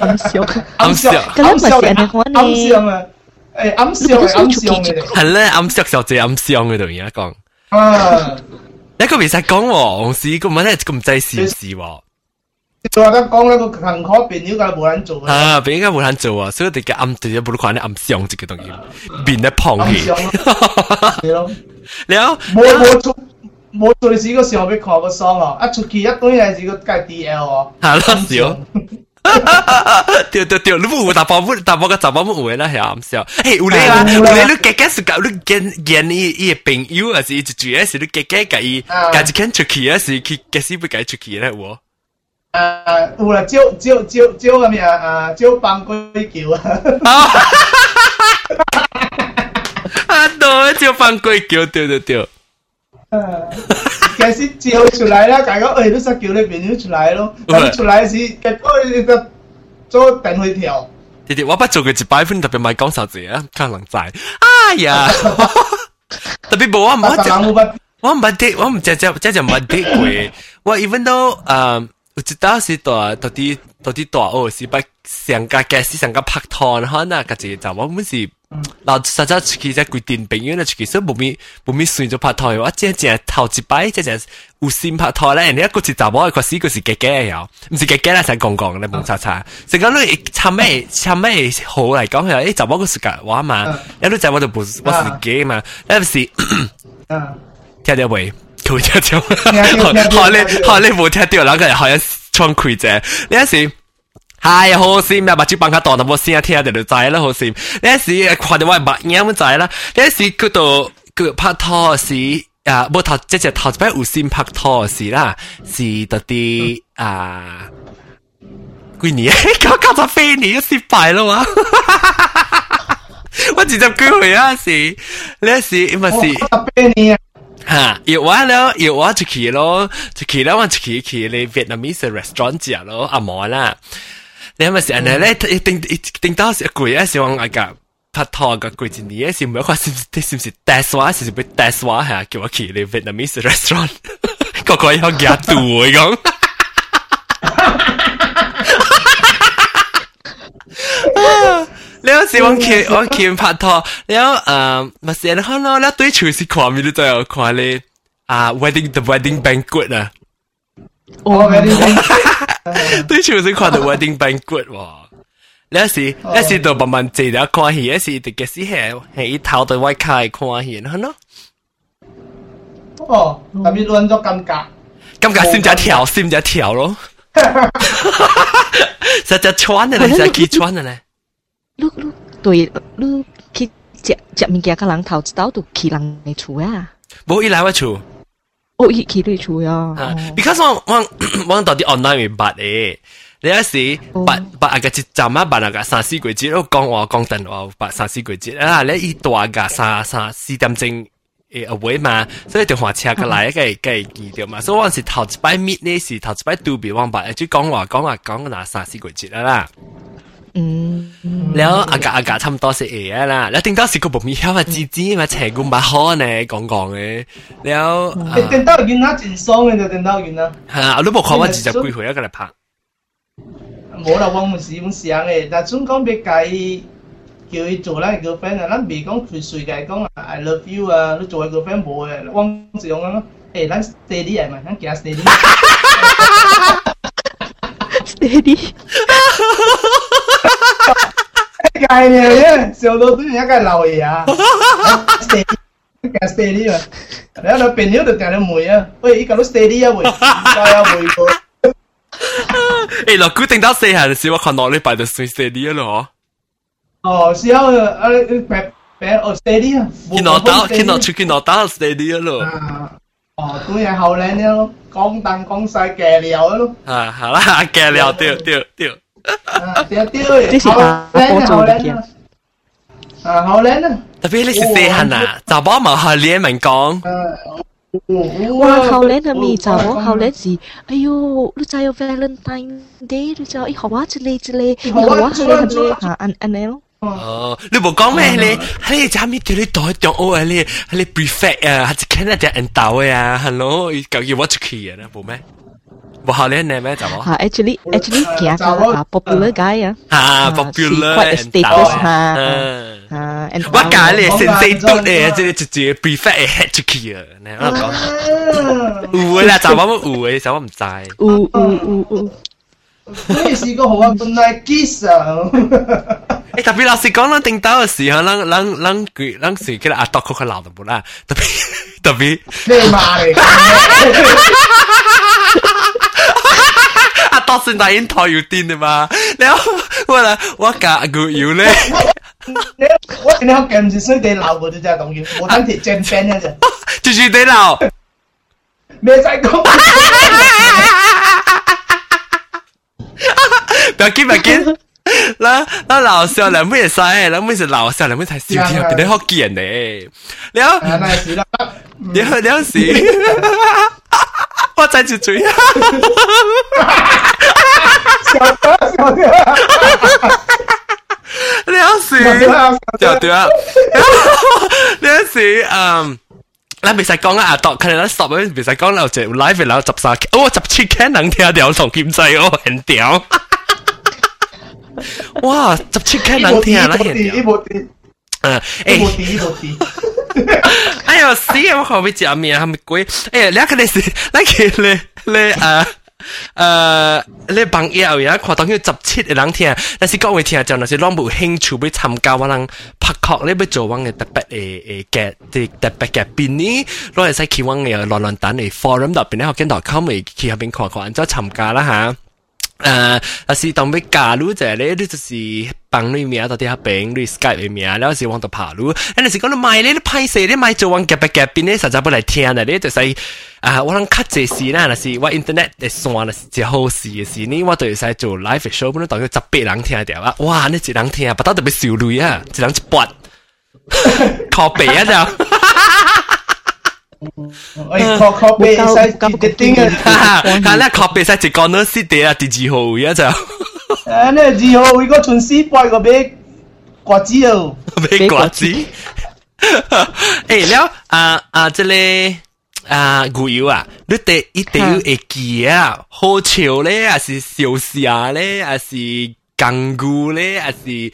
暗熟暗熟，咁咪是安尼讲呢？暗熟啊，诶暗熟系暗熟嘅，系咧暗熟就最暗熟嘅度而家讲。啊，一个未使讲喎，红事个问题咁滞事事喎。我得讲咧个行可变了嘅冇人做啊，变应该冇人做啊，所以我哋嘅暗对咗冇看啲暗香这个东西，变得胖嘅。系咯，你好，冇冇做。 冇做事嗰时候俾看个丧哦，一出去一堆系是个计 D L 哦。系咯，笑。对对对，你冇有大包冇大包个杂包冇有啦，系啱笑。诶，有你啊，有你你夹夹是夹你见见伊伊朋友，还是一住咧是你夹夹计伊，夹一间出去啊，是去夹是不计出去咧喎。诶，有啦，招招招招咁样啊，招帮鬼叫啊。啊，对，招帮鬼叫，对对对。 其实照出来啦，大家诶都识叫你变咗出来咯。咁出来时，结果你个做电去跳。弟弟，我不做佢一百分，特别咪讲手字啊，可能在。哎呀，特别冇我唔我我唔啲，我唔只只只只唔啲过。我 even though 诶，我知道是大到底到底大哦，是不上家嘅是上家拍拖，可能个字就我们是。 刘实则出奇在贵定平，因为出奇都冇咪冇咪算咗拍台，我只只系头一摆，只只无线拍拖咧。你一个去就冇一个是，一个是惊惊又，唔是惊惊啦，想讲讲咧，蒙查查，成日都插咩插咩好嚟讲，又诶就冇个时间话嘛，一路就我就不不是惊嘛，有冇事？听到听到？佢听到，好咧好咧，冇听到，两个人好像双开啫，你一时。系好闪啊！目睭放下档，冇声听就就知啦，好闪。呢时看到我目眼咁知啦。呢时佢度佢拍拖时啊，冇头即系头一摆有线拍拖时啦，是特啲啊，几年？搞搞咗飞年失败啦嘛！我直接机会啊时，呢时因为是飞年。哈，有话咯，有话出去咯，出去啦，我出去去你 Vietnamese restaurant 食咯，阿毛啦。 你系咪成日咧一定一定到时攰啊？时往外夹拍拖个攰一年，是唔系话是唔是是唔是 test 话，是唔系 test 话系叫我去你 Vietnamese restaurant，个个要夹肚嚟讲。你有时我去我去拍拖，你有诶，咪成日看咯，你对厨师看咪都就有看你啊 wedding the wedding banquet 啊。 哦，wedding 对住先看到 wedding banquet 喎。有时有时就慢慢坐咗看戏，有时就嘅时系系一头对外开看戏，系咯。哦，特别乱咗尴尬。尴尬先只跳，先只跳咯。实只穿嘅咧，实几穿嘅咧。 你你对你去食食物件，甲人头知道都去人嘅厝啊。冇伊来我厝。 哦，伊去你厝啊。啊，because 我我我到啲 online 咪捌诶。你有时捌捌啊个一站啊，捌啊个三四季节，我讲话讲电话捌三四季节啊，你伊大个三三四点钟诶阿位嘛，所以电话车过来，计计记到嘛，所以我是头一摆 meet 呢是头一摆对比我捌，就讲话讲话讲嗱三四季节啦。 嗯，แล้วอากาศอากาศทำตัวเสียละแล้วติงตัวสิก็บ่มีเข้ามาจีจีมาแชร์กุมบาฮอเนี่ยกองกองเลยแล้ว电到见啊，真爽嘅就电到见啊。系啊，我都冇讲我二十几岁一个嚟拍。冇啦，我唔是咁想嘅，但总讲别计叫佢做咱 girlfriend 啊，咱未讲佢随计讲 I love you 啊，你做佢 girlfriend 冇嘅，我是讲讲，诶，咱 steady 系咪？咱行 steady。steady。 Castanheira, seu doutor já canal ia. Castanheira. Né, no pneu do cara moia. Oi, cara, Castanheira, oi. Vai, oi, pô. Ei, nó cứ tính đã xe hả, xíu còn nói lên bài được xuyên xe đi rồi Ờ, xíu, bẹp, bẹp, ở xe đi Khi nó đá, khi nó chứ khi nó đá xe đi rồi Ờ, tôi là hậu lên đó, con tăng con sai kè liều đó luôn À, hả là kè liều, tiêu, tiêu, tiêu 讲东讲西嘅料咯。啊，好啦，嘅料对对对。对对，这是打波做嘅嘢。啊，好靓啊！特别你是细汉啊，查某冇学练咪讲。哇，后年系咪就我后年是，哎呦，你知有 Valentine Day，你知有，咦，学话之类之类，你学话之类之类，吓，安安尼咯。哦，你冇讲咩咧？你啱啱对你代中学啊，你你 prefect 啊，还是 Canada 人导嘅啊，hello，究竟我出去啊，冇咩？ 冇学你呢咩就冇。吓，actually actually 其实啊，popular guy 啊，啊，popular quite a status 吓，吓，我教你先生都咧，即系直接 prefect 系 head 出去啊，你我讲。有啦，就我冇有嘅，就我唔知。有有有有。你试过好啊，本来 kiss 啊！诶特别老实讲，咱顶到嘅时候，咱咱咱佢咱是叫阿多佢佢闹到冇啦，特别特别。你妈嚟！ 阿多算大烟台要癫啊嘛！你我啦，我夹佢要咧。你我你好揿住水地闹嗰啲真系当然，我等条正 band 嘅啫。住住地闹。咩仔讲？不要紧，不要紧。那那老笑两妹使，两妹是老笑，两妹才笑啲，变得好见呢。了，那是啦。了了是， 我再去追。啊！两时，对对啊，有时，嗯，那未使讲啊，阿可能 stop 啊，未使讲，留住 live 留十三，哦，十七 can 能听条同剑仔哦，很屌，哇，十七 can 能听啊，很屌。嗯，诶，哎呦，死啊！我后尾食面系咪鬼？诶，你个你是，你个你你啊。诶，你朋友有看到佢十七嘅人听，但是各位听就那是拢无兴趣要参加我人拍壳，你要做我嘅特别诶诶嘅啲特别嘅边呢，攞嚟使去我嘅乱乱蛋嘅 forum 入边咧，学见到 com 嚟去入边看看，然之后参加啦吓。 呃，但是当要加入者咧，你就是帮你名到底下病，你 Skype 的名，然后是往到爬路，那你是讲你买咧，你拍摄你买做往夹不夹边咧，实在不来听咧，你就是啊，我能 cut 这事啦，那是我 internet 的线啦，是最好事的事，你我都是做 live show，不能当个十八人听掉啊，哇，你一人听，不到特别受累啊，一人一半，靠背啊，就。哎，靠靠背晒一顶啊！啊，那靠背晒一个呢，是第啊第二号呀就。啊，那二号伊个存四百个杯瓜子哦，杯瓜子。哎了啊啊，这里啊牛油啊，你得一定要会记啊，好笑咧，还是笑死啊咧，还是。干股咧，还是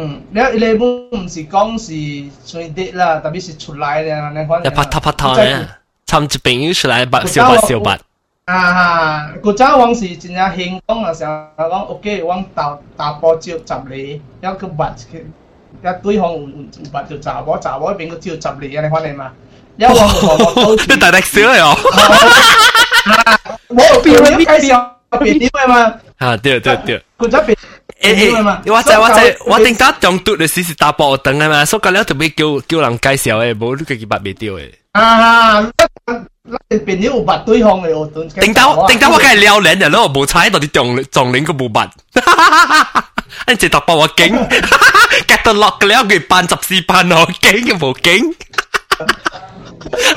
嗯， 嗯，你你本唔是讲是最啲啦，特别是出来嘅，你看。一拍拖拍拖咧，参一朋友出来白小白小白。啊，古早往是真正兴讲啊，成日讲 OK，往打打波照十里，一个白一对方有有白就查某，查某边个照十里啊？你看你嘛？一往往往都你大力少嚟哦！我表你介绍别点嘅嘛？啊，对对对。古早别。 诶诶，我知我知，我顶搭中毒的时是打包等啊嘛，所以了特别叫叫人介绍诶，无你家己捌袂着诶。啊，咱朋友捌对方诶，我顶搭顶搭我甲伊撩人诶，我无猜到你撞撞人个无捌，你直打包我惊，夹到落个了，佢班十四班哦，惊嘅无惊。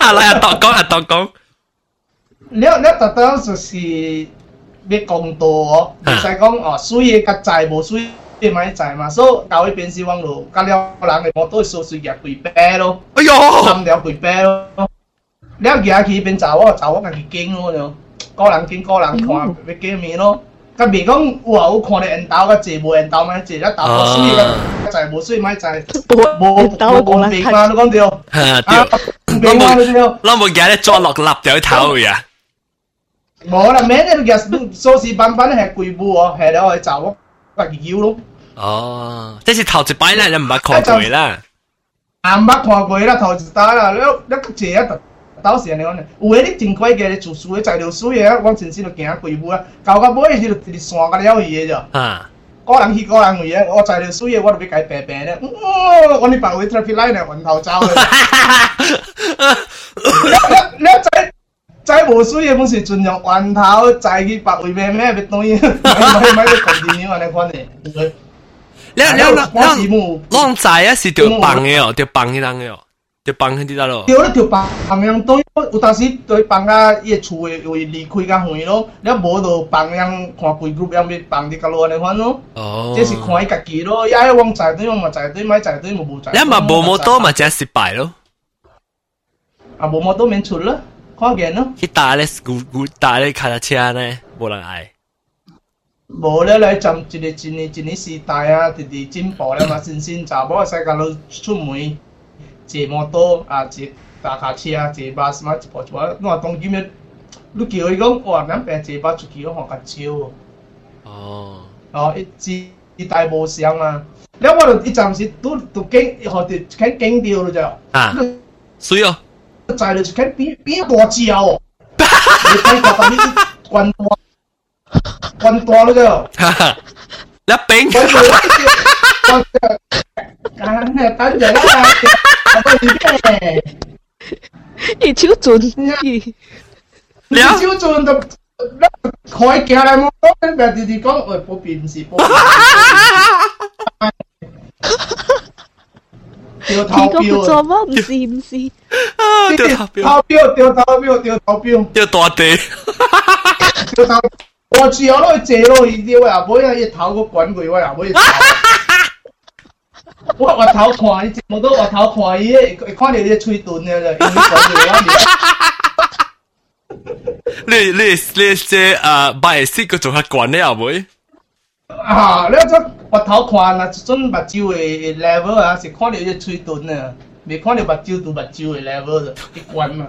啊，来阿当讲阿当讲，了了，特登就是。要公道哦，唔使讲哦，水个债无水变买债嘛，所以搞一边是网络，甲了人个我都收水也贵白咯，哎呦，三了贵白咯，了举起边查我查我家己惊咯，就个人惊个人看要见面咯，甲未讲哇，我看到烟斗个借无烟斗买借，一斗个水个债无水买债，无无无公平嘛，你讲对，哈对，那么那么今日抓落立掉去啊？冇啦，咩你嘅数字版版系贵部哦，系你去找我个腰咯。哦，即系头一摆咧，你唔捌看过啦。啊，唔捌看过啦，头一打啦，你你个字一到时人哋讲，有诶你真快嘅，你做书嘅材料书嘅，我前时就行几步啊，到到尾你就直线个了嘢啫。啊，个人去个人嘅嘢，我材料书嘅我都俾计平平咧。哦，我呢白会 traffic line 系云头走嘅。你你 仔仔无书嘅本是尽量云头，仔去白会咩咩别东西，买买买啲旧电影啊！你看你。你你你你浪仔啊是条棒嘅哦，条棒嘅人嘅哦。就放喺啲得咯。对咧，条放样都有当时对放啊，伊厝诶会离开较远咯。你无就放样看规 group 样要放啲角落嚟看咯。哦，这是看伊家己咯。也系往在对，往嘛在对，买在对，冇冇在。你嘛无摩多嘛，真系失败咯。啊，无摩多免出啦， 看见咯。去打咧，古古打咧卡车咧，冇人爱。无咧，嚟浸一个一年一年时代啊，直直进步咧嘛，新新查某世界都出门。坐摩托啊，坐大卡车啊，坐巴士嘛，一步一步。我话当今日，你叫伊讲，哇，咱平坐巴出去，我看较少。哦。哦，一时一代无相啊。了我就一阵时都都惊，学啲睇惊掉咯就。啊。水哦。 在就是睇边边大只哦。你睇下当啲关大，关大咯就。哈哈。一饼。干系等住啦。伊手准，你手准就开镜嚟冇讲，跟住弟弟讲，喂，波比唔是波。 掉投票，做乜唔是唔是？掉投票，投票，掉投票，掉投票，掉大地，掉投。我只有攞去借咯，依啲我又唔可以投个滚佢，我又唔可以。我我头看，你冇到我头看伊，会看到你吹断嘅啫，因为讲你你你即啊，拜四个做下惯咧，后尾 啊，你即我头看啊，准目睭嘅 level 啊，是看到你吹断啊，未看到目睭到目睭嘅 level 就一关嘛。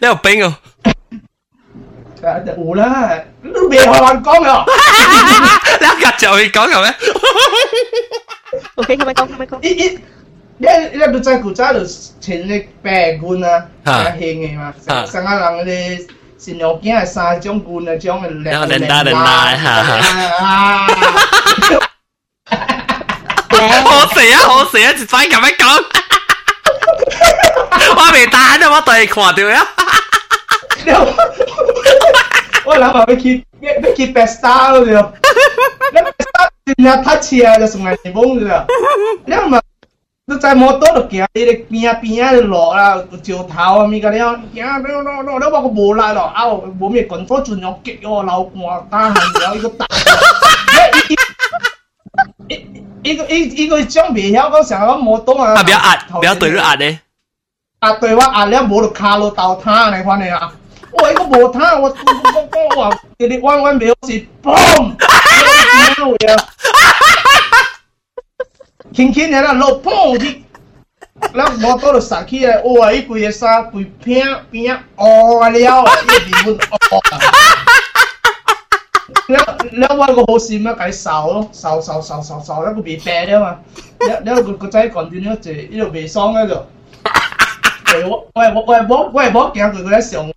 你有病哦！有啦，你都未学人讲啊！你一日就去讲系咩？OK，咁咪讲，咁咪讲。一一，你你都在古早就穿咧白裙啊，系兴嘅嘛，成成个人啲 新娘囝系三种裙啊，种嘅靓靓大靓大吓。好死啊！好死啊！一再咁样讲，我未打啊！我对看到呀。我谂下要去要去 best star 咯，你 best star 真系太似啊，就送嚟懵咗。你咪 你在摩托度行，你哋边啊边啊落啦，照头啊咪个你行，你你你你话个无啦咯，啊冇咩滚火尽用激我流汗，但系有一个大。一个一一个将未晓讲成个摩托啊，啊，不要压，不要对住压咧。啊，对我压了冇就卡落倒塌你看你啊！我一个无他，我我我话你弯弯表示，嘣！ 轻轻嘅啦，落砰去，แล้ว摩托就杀起来，哇！伊规个衫规片片哦了，伊面满哦。แล้วแล้วว่า个好事咩？计扫咯，扫扫扫扫扫，一个未病啊嘛，แล้วแล้ว个个仔讲点样做？呢度未爽喺度。我我我我我我我惊佢佢喺上我。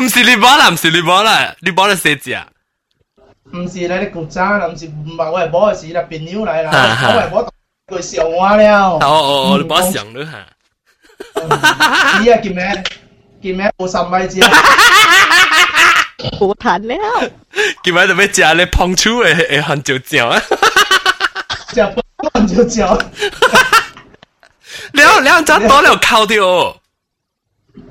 唔是你帮啦，唔是你帮啦，你帮你写字啊？ 毋是咧，你古早啦，毋是嘛，我系无是啦，朋友来啦，我系无佢上我了。哦哦哦，你冇上你吓。你啊，见咩？见咩？冇三米子。冇谈了。见咩？就咩食咧？碰出诶诶，很少少啊。食很少少。了了，咱多了靠掉。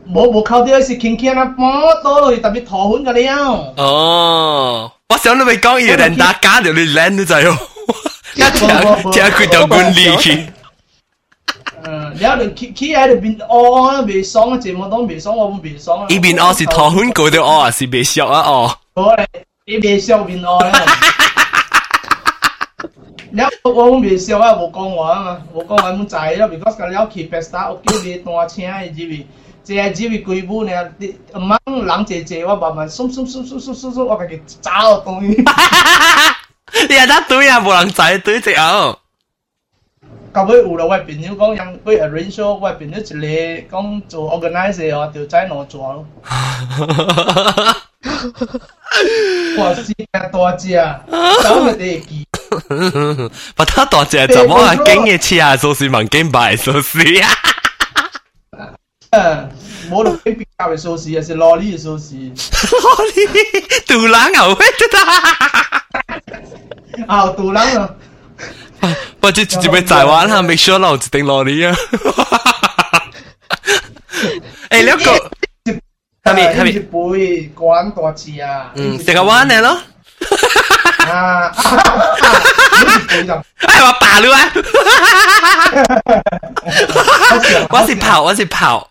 冇冇靠掉，是轻轻啊，摸多去，特别头昏个了。哦。我想你咪講要人打假條你靚都滯咯，一聽聽佢就管理佢。誒，你喺度企企喺度邊哦，未爽嘅節目當未爽，我唔未爽。依邊哦是唐坤過的哦，是未笑啊哦。我係你未笑邊哦。你我我未笑啊，冇講話啊嘛，冇講話咁滯咯，because 你喺企 best 打，我叫你當我請你知唔知？系只位几部呢？你唔啱冷姐姐我慢慢松松松松松松松，我家己找东西。你系得对啊，冇人仔对只哦。到尾有啦，我朋友讲让佢 arrange 我朋友一个讲做 organize 哦，就在攞做咯。哇！是大只啊，咁咪得记。把他大只怎么啊？经嘅车啊，数是问经摆数是啊。 嗯，冇得比较嘅数是，系萝莉嘅数是。萝莉，杜兰牛咩得啊？啊，杜兰啊！或者直接俾台湾下，make sure 留一定萝莉啊。诶，呢个。系咪系咪？背关大字啊！嗯，食个湾嚟咯。啊！哎，我爸了啊！我是跑，我是跑，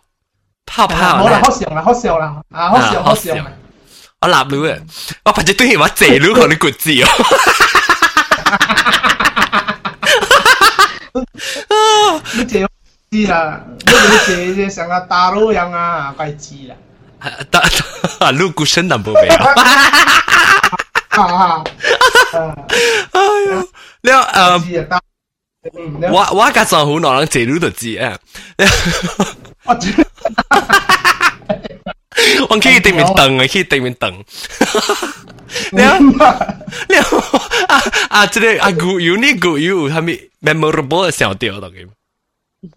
跑跑。好啦，好笑啦，好笑啦，啊，好笑，好笑。我立了啊！我拍只对我借了佢啲骨子哦。你借知啦，你借像个大佬样啊，该知啦。大啊， ลูกกูฉันนำบ่ไปอ่ะ哎呀แล้วเอ่อว่าว่าก็สอนหูหนอลังเจรู้ตัวจีอ่ะ我可以对面等啊，可以对面等。แล้วแล้ว啊啊，这个啊古有呢古有，系咪 memorable 嘅小调到嘅？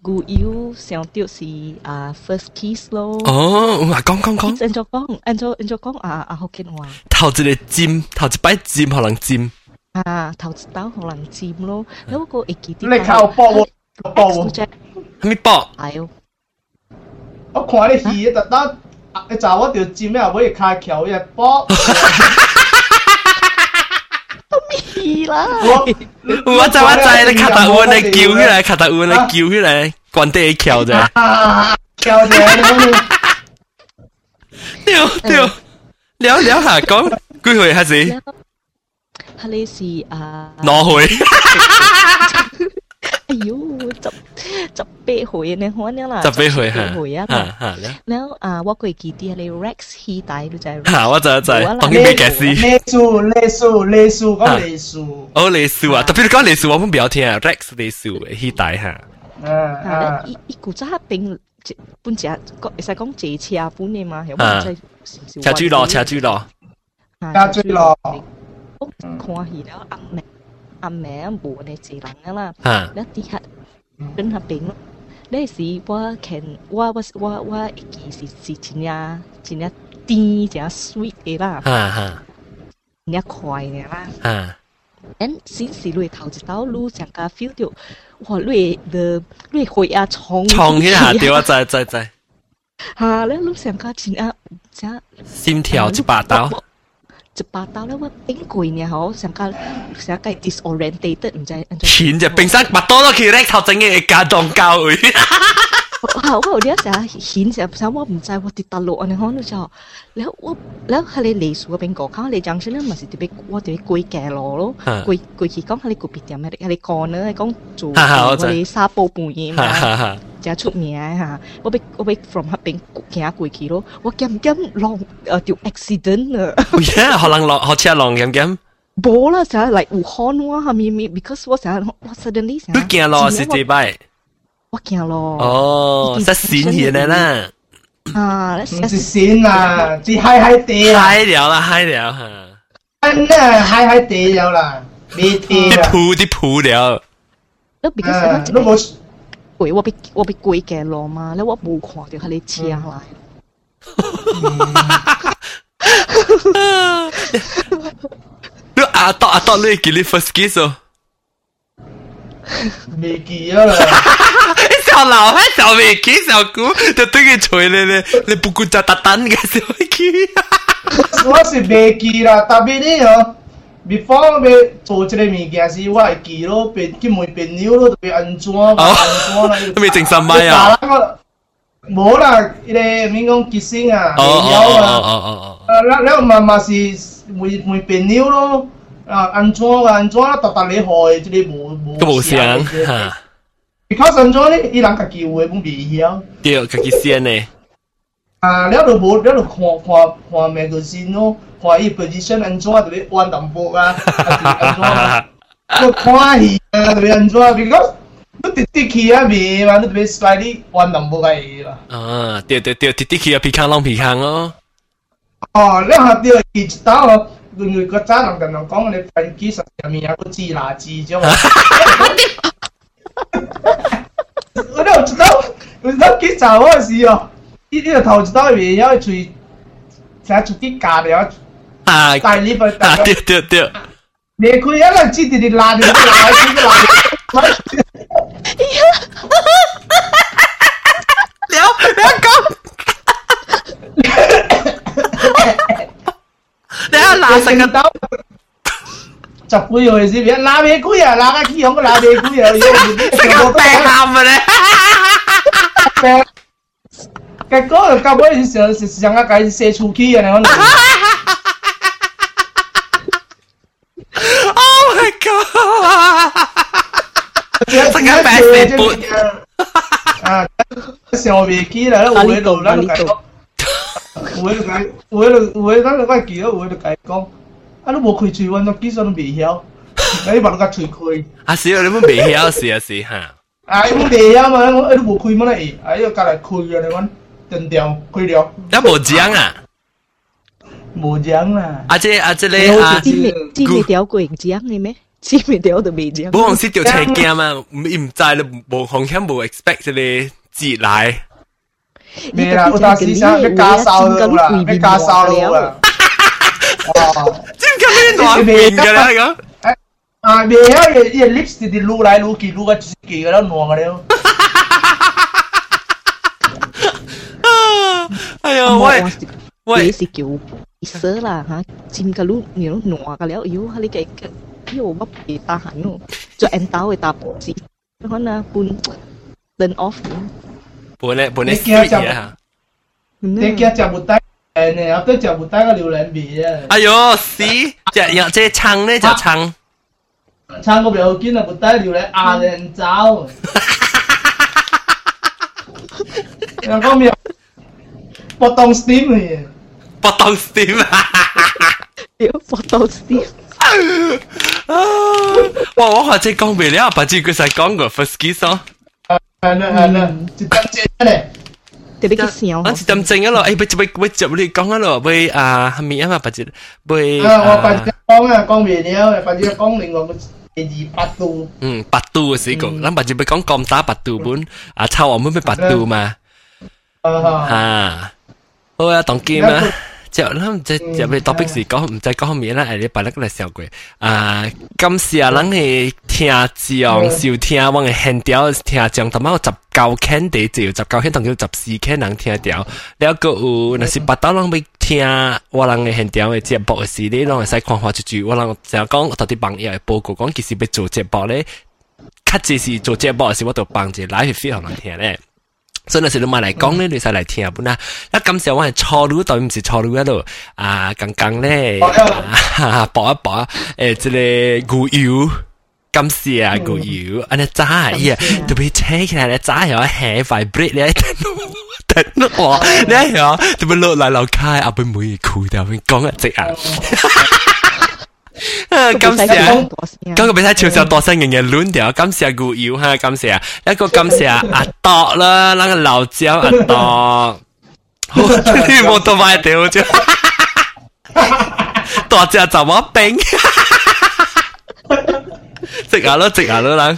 古有上吊是啊 first kiss 咯。哦，话讲讲讲。按照讲，按照按照讲啊啊福建话。头一个尖，头一摆尖可能尖。 啊，頭包可能佔咯，有一個會記啲。你靠波喎，波喎，咩波？係哦。我看你戲特登，你查我條尖咩？尾卡橋一波。咩啦？我我就我就你卡特烏你叫起來，卡特烏你叫起來，關帝橋啫。橋啫。屌屌，聊聊下講，幾回開始？他呢是啊，攞去。哎呦，執執背回呢，可能啦，執背回哈，回啊，然後啊，我佢記啲係你 Rex 希帶都就係，嚇我就就係，當佢未解釋，你數你數你數，講你數，哦你數啊，特別講你數，我們不要聽啊，Rex 你數希帶哈，啊，一一股渣冰。半隻會使講借車半嘅嘛，有冇即係？車主咯，車主咯，車主咯。我看戲了，阿妹阿妹無呢一人啊啦，那底下跟下邊，那時我看我我我我一記是是真呀真呀甜真呀 sweet 嘅啦，哈哈，真呀快嘅啦，哈。咱先是瑞头一道路上加 feel 到，哇瑞的瑞回啊冲冲起下对啊，在在在，哈，咱路上加真啊，真心跳一把刀。就八到了，我冰鬼嘢好，想个想个 disoriented，唔知。钱就冰山八多了，佢咧头真嘅加当价。 加ชิ้น啊，只心跳一把刀。จะปาตาแล้วว่าเป็นกุยเนี่ยเขาสังกัดสังกัด disorientated 唔知钱就冰山拔多都佢叻头整嘅假当教佢。 啊，我有啲成显成想我唔知我跌大陆啊，你可能就แล้ว我แล้ว佢哋嚟数嗰边个，佢哋จัง先咧，咪是特别我特别贵嘅咯咯，贵贵佢讲佢哋个别点咩？佢哋讲咧讲做佢哋沙煲半嘢嘛，就出名吓。我俾我俾 from 嗰边行过去咯，我惊惊浪诶条 accident 啊！呀，可能浪学车浪惊惊。冇啦，成日嚟武汉喎，系咪咪？because 我成日我 suddenly 成日。都惊咯，是这摆。 我驚咯。哦，識閃現的啦。啊，唔是閃啦，只嗨嗨地啦。嗨了啦，嗨了哈。真係嗨嗨地了啦，未地啦。鋪啲鋪了。都 because 都冇鬼，我俾我俾鬼嘅咯嘛，你我冇看到係你請嚟。你阿多阿多，你叫你 first kiss 哦。未记啊啦！小老汉小未记小姑就对佢吹咧咧，你不顾就特登嘅小记。我是未记啦，特别呢哦。before 要做一个物件是我会记咯，变去问朋友咯，特别安怎安怎啦？未整三麦啊？冇啦，迄个免讲吉星啊，未晓啊。哦哦哦哦。啊，然然后嘛嘛是问问朋友咯。 啊，安怎啊？安怎啊？逐逐你害，即个无无。都无声吓。because 安怎呢？伊人家己有诶，本未晓。对，家己先呢。啊，了就无，了就看看看 magazine 咯，看伊 position 安怎，特别弯淡薄啊，安怎啊？我看戏啊，特别安怎？because 你直直去啊未嘛？你特别 slightly 弯淡薄嘅嘢嘛。啊，对对对，直直去啊，皮康啷皮康哦。哦，你下掉一刀哦。 原来个渣人同人讲你飞机上面有个字拿字啫嘛。我都唔知道，唔知道几查嗰时哦，呢呢个头知道未有最成日出啲假了。啊，大呢份啊，对对对。你佢一路知你拉你拉你拉。了了讲。你啊 拿成个刀，十几回事，别拿咩鬼啊？拿个气红个拿咩鬼啊？成个病喊啊你！病，结果就根本上是上个计射出去啊！你讲。Oh my god！成个病死本啊！上未记啦，有喺度啦，计。 有迄就解，有迄就有迄咱就解记了，有迄就解讲，啊你无开喙，阮都基础都未晓，你把你个喙开。啊是啊，你冇未晓是啊是哈。啊，你冇未晓嘛？我你无开乜嚟？啊，要隔嚟开啊！你讲断掉开了。一无奖啊？无奖啦。啊这啊这咧啊，知未知未掉过奖嘅咩？知未掉就未奖。冇讲是掉车镜嘛？唔唔知你无红响无 expect 这个节 Mira, là utasi sa me ka sao ờ. À, lu la, me ka sao lu la. Jin ka ni no min ka la ga. À bé á, ye ye lips thì thì lu lại lu kỳ lu cái gì kỳ đó nuông cái đó. Ai ơi, vậy. Vậy thì kiểu sợ là hả, chim cái lu nhiều nuông cái léo yếu hay cái cái yếu bắp bị ta hẳn luôn. Cho em tao về tập sĩ. Nó là bun turn off. 本嚟本嚟 street 嘢吓。你叫食唔低诶呢？我都食唔低个榴莲味啊！哎呦，死！只有只撑呢就撑。撑个唔要紧啊！唔低榴莲亚人走。人讲咩？不当 steam 嘅。不当 steam 啊！屌，不当 steam。哇！我或者讲未了，把这个才讲过 first kiss 哦。 系啦系啦，一点正咧。特别嘅笑。我一点正啊咯，诶，不不不接你讲啊咯，会啊，系咪啊嘛？不接会。啊，我把只讲啊，讲未了，把只讲另外个第二百度。嗯，百度嘅死个，咱把只不讲咁打百度本，啊，抄我们咩百度嘛？啊，好啊，当机 嘛。就咱即入嚟 topic 是講唔知講咩啦，誒你擺得嚟笑過啊！今時啊，咱係聽講收听，我係現條聽講，同埋有十九圈地就十九圈，同叫十四圈人聽掉。了個有，若是八刀人要聽我人嘅現條嘅節目嘅時，你攏會使看下一句，我人成日講到啲朋友嘅報告讲，其实要做節目咧，較濟是做節目嘅時，我都幫一 live feed 互人聽咧。所以那时你买嚟讲咧，你使嚟听本啦。一感谢我系错路对唔是错路嗰度啊，刚刚咧搏一搏诶，即系牛油。感谢啊，牛油，安尼炸嘢，特别车起来咧，炸又系 vibrate 咧，等我，你系啊，特别落嚟落开，阿妹妹哭掉，讲一只啊。 感谢，嗰个比赛超少多声嘅嘢乱掉，感谢古妖哈，感谢一个感谢阿朵啦，那个老椒阿朵，冇多买掉啫，多谢怎么冰，食下咯，食下咯啦。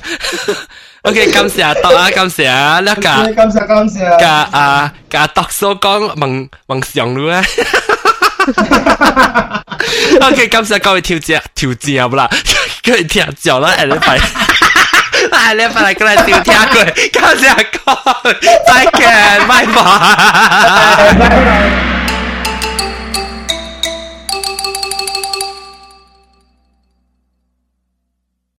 OK，感谢阿朵啊，感谢啊，呢个感谢感谢，个啊个朵所讲梦梦想路啊。 OK，感謝各位調節調節啦，各位聽咗啦，下禮拜，下禮拜嚟過嚟調聽佢，感謝各位，再見，拜拜。